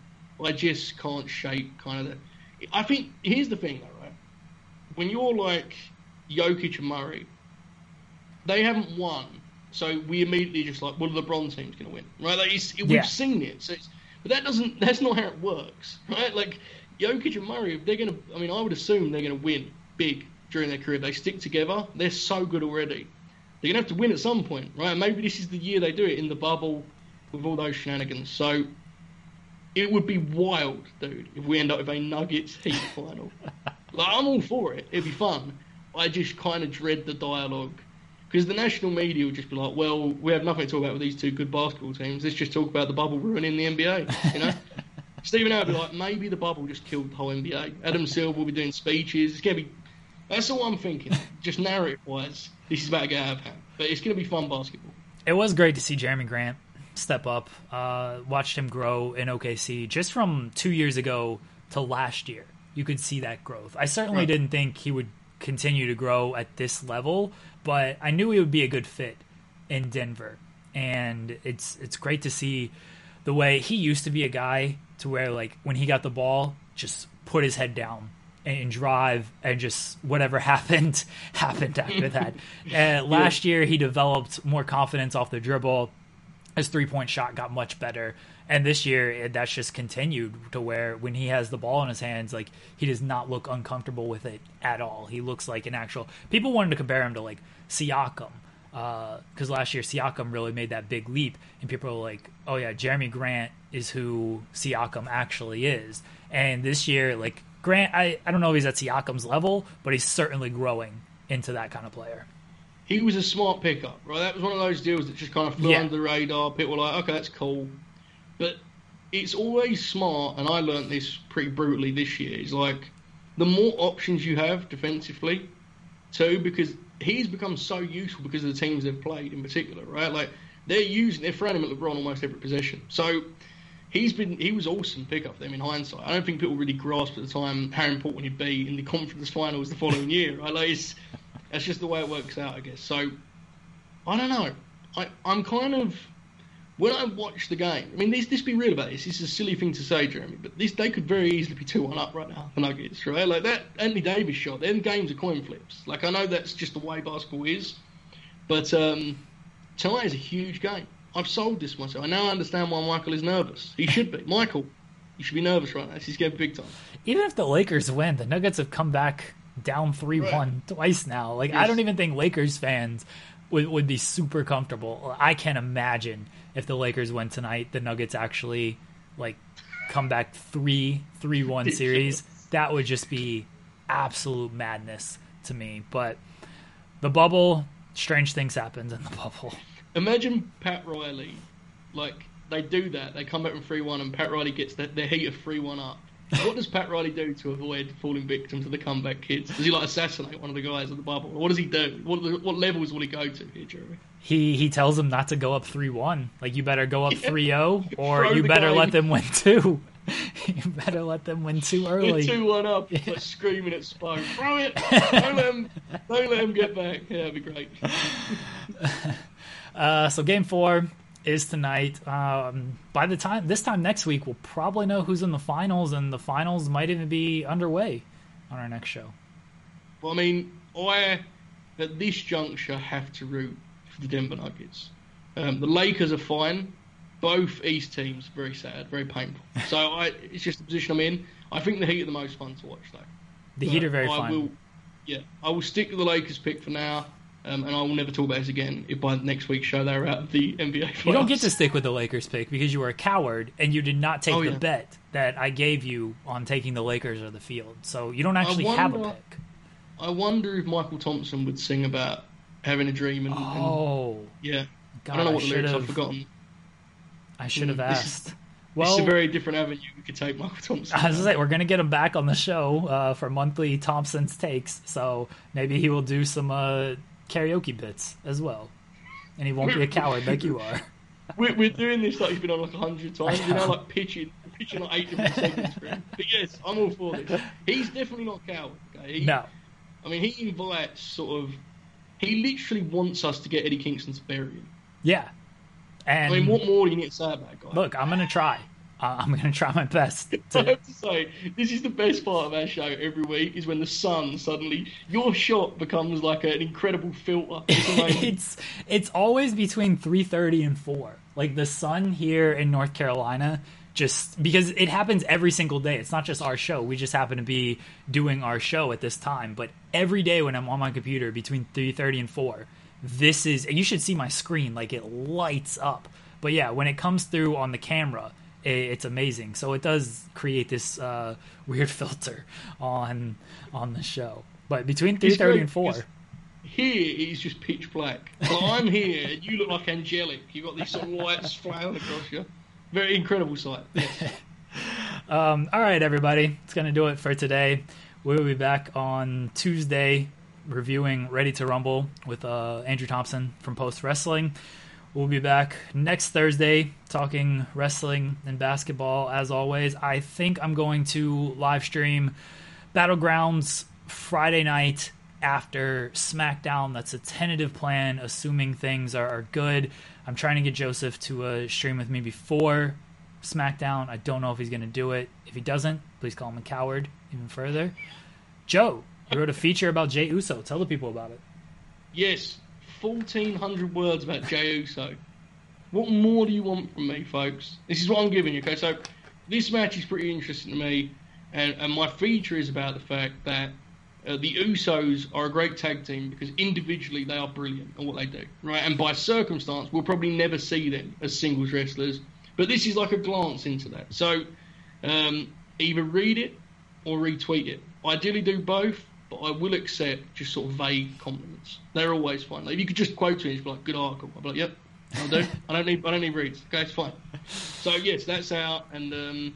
I just can't shape kind of the. I think here's the thing though, right? When you're like Jokic and Murray, they haven't won, so we immediately just like, well, the LeBron team's going to win, right? Like it's, we've Yeah. seen it, so but that doesn't. That's not how it works, right? Like Jokic and Murray, if they're going to, I mean, I would assume they're going to win big during their career. They stick together. They're so good already. They're going to have to win at some point, right? Maybe this is the year they do it in the bubble with all those shenanigans. So it would be wild, dude, if we end up with a Nuggets Heat final. Like I'm all for it. It'd be fun. I just kind of dread the dialogue because the national media would just be like, "Well, we have nothing to talk about with these two good basketball teams. Let's just talk about the bubble ruining the NBA." You know. Stephen A would be like, maybe the bubble just killed the whole NBA. Adam Silver will be doing speeches. It's gonna be. That's all I'm thinking. Just narrative wise, this is about to get out of hand. But it's gonna be fun basketball. it was great to see Jerami Grant step up. Uh, watched him grow in OKC just from two years ago to last year. You could see that growth. I certainly Right. didn't think he would continue to grow at this level, but I knew he would be a good fit in Denver. And it's it's great to see the way he used to be a guy to where like when he got the ball, just put his head down and drive and just whatever happened happened after that. Uh, last year he developed more confidence off the dribble. His three point shot got much better. And this year it, that's just continued to where when he has the ball in his hands, like he does not look uncomfortable with it at all. He looks like an actual. People wanted to compare him to like Siakam uh, because last year Siakam really made that big leap, and people were like, "Oh yeah, Jerami Grant is who Siakam actually is." And this year, like Grant, I I don't know if he's at Siakam's level, but he's certainly growing into that kind of player. He was a smart pickup, right? That was one of those deals that just kind of flew Yeah. under the radar. People were like, okay, that's cool. But it's always smart, and I learnt this pretty brutally this year, is like the more options you have defensively, too, because he's become so useful because of the teams they've played in particular, right? Like they're using, they're throwing him at LeBron almost every possession. So he's been, he was awesome pickup for them in hindsight. I don't think people really grasped at the time how important he'd be in the conference finals the following year, right? Like it's, that's just the way it works out, I guess. So I don't know. I, I'm kind of when I watch the game. I mean, this this be real about this. This is a silly thing to say, Jeremy, but this they could very easily be two one up right now. The Nuggets, right? Like that Anthony Davis shot. Them games are coin flips. Like I know that's just the way basketball is, but um, tonight is a huge game. I've sold this myself. I now understand why Mychal is nervous. He should be. Mychal, you should be nervous right now. Is getting big time. Even if the Lakers win, the Nuggets have come back down three one twice now. Like I don't even think Lakers fans would would be super comfortable. I can't imagine if the Lakers win tonight, the Nuggets actually like come back three three one series. That would just be absolute madness to me. But the bubble, strange things happened in the bubble. Imagine Pat Riley, like they do that. They come back from three one, and Pat Riley gets the, the heat of three one up. What does Pat Riley do to avoid falling victim to the comeback kids? Does he like assassinate one of the guys at the bubble? What does he do? What what levels will he go to here, Jeremy? He he tells them not to go up three one. Like you better go up 3-0 or Throw you the better guy- let them win two. you better let them win two early. Two one up, like screaming at Spo, throw it! Don't let him, don't let him get back. Yeah, that'd be great. Uh, so game four is tonight. Um, by the time this time next week, we'll probably know who's in the finals, and the finals might even be underway on our next show. Well, I mean, I at this juncture have to root for the Denver Nuggets. Um, the Lakers are fine. Both East teams very sad, very painful. So I, it's just the position I'm in. I think the Heat are the most fun to watch, though. The Heat are very I fun. Will, yeah, I will stick with the Lakers pick for now, um, and I will never talk about this again if by next week's show they're out of the NBA playoffs. You don't get to stick with the Lakers pick because you were a coward and you did not take Oh, the yeah. bet that I gave you on taking the Lakers or the field. So you don't actually have a pick. I wonder if Mychal Thompson would sing about having a dream and, and Oh, yeah. God, I don't know what the lyrics. I've forgotten. I should have Mm, asked. it's a very different avenue we could take Mychal Thompson. I was say we're gonna get him back on the show uh, for monthly Thompson's takes, so maybe he will do some uh, karaoke bits as well, and he won't be a coward like you are. We're, we're doing this like he's been on like a hundred times. You know, know. like pitching, pitching like eight different segments for him. But yes, I'm all for this. He's definitely not a coward. Okay? He, No, I mean he invites sort of. He literally wants us to get Eddie Kingston to bury him. yeah, and I mean, what more do you need to say about that guy? look, I'm gonna try. I'm gonna try my best. I have to say, this is the best part of our show every week is when the sun suddenly, your shot becomes like an incredible filter. It's it's always between 3:30 and 4. Like the sun here in North Carolina just because it happens every single day. It's not just our show. We just happen to be doing our show at this time, but every day when I'm on my computer between 3:30 and 4, this is and you should see my screen like it lights up. But yeah, when it comes through on the camera, it's amazing. So it does create this uh, weird filter on on the show. But between 3:30 and 4, Here it is just pitch black. Well, I'm here and you look like angelic. You've got these sort of lights flailing across you. Very incredible sight. Yes. Um, all right, everybody. It's going to do it for today. We'll be back on Tuesday reviewing Ready to Rumble with uh, Andrew Thompson from Post Wrestling. We'll be back next Thursday talking wrestling and basketball as always. I think I'm going to live stream Battlegrounds Friday night after SmackDown. That's a tentative plan, assuming things are, are good. I'm trying to get Joseph to uh, stream with me before SmackDown. I don't know if he's going to do it. If he doesn't, please call him a coward even further. Joe, you wrote a feature about Jey Uso. Tell the people about it. Yes, 1,400 words about Jey Uso. What more do you want from me, folks? This is what I'm giving you, okay? So, this match is pretty interesting to me, and, and my feature is about the fact that uh, the Usos are a great tag team because individually they are brilliant at what they do, right? And by circumstance, we'll probably never see them as singles wrestlers, but this is like a glance into that. So, um, either read it or retweet it. Ideally, do both, but I will accept just sort of vague compliments. They're always fine. Like if you could just quote me, it's like good article. I'll be like, yep, I'll do. I don't need, I don't need reads. Okay, it's fine. So yes, that's out, and um,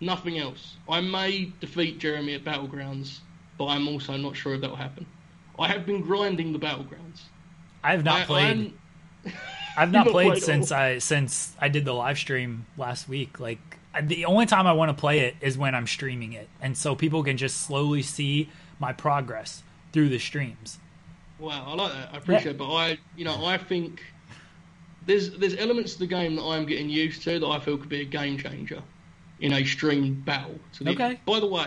nothing else. I may defeat Jeremy at Battlegrounds, but I'm also not sure if that will happen. I have been grinding the Battlegrounds. I have not I- played. I've not not played played since. I since I did the live stream last week. Like I- the only time I want to play it is when I'm streaming it, and so people can just slowly see my progress through the streams. Wow, I like that. I appreciate it. But I, you know, I think there's there's elements to the game that I'm getting used to that I feel could be a game changer in a streamed battle. To the Okay. By the way,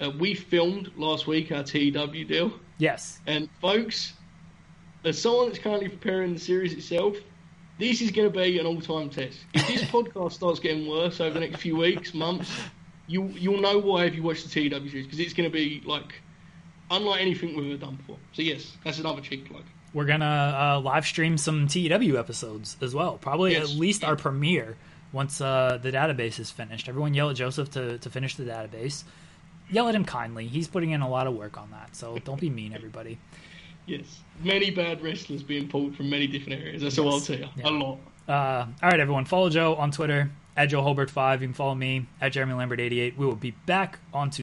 uh, we filmed last week our TEW deal, Yes, and folks, as someone that's currently preparing the series itself, this is going to be an all-time test. If this podcast starts getting worse over the next few weeks, months, you you'll know why if you watch the TEW series because it's going to be like unlike anything we've ever done before. So yes, that's another cheek plug. We're gonna uh, live stream some TEW episodes as well. Probably Yes. at least our premiere once uh, the database is finished. Everyone yell at Joseph to, to finish the database. Yell at him kindly. He's putting in a lot of work on that, so don't be mean, everybody. Yes, many bad wrestlers being pulled from many different areas. That's all I'll tell you. A lot. Uh, all right, everyone. Follow Joe on Twitter at Joe Holbert5. You can follow me at Jeremy Lambert88. We will be back on to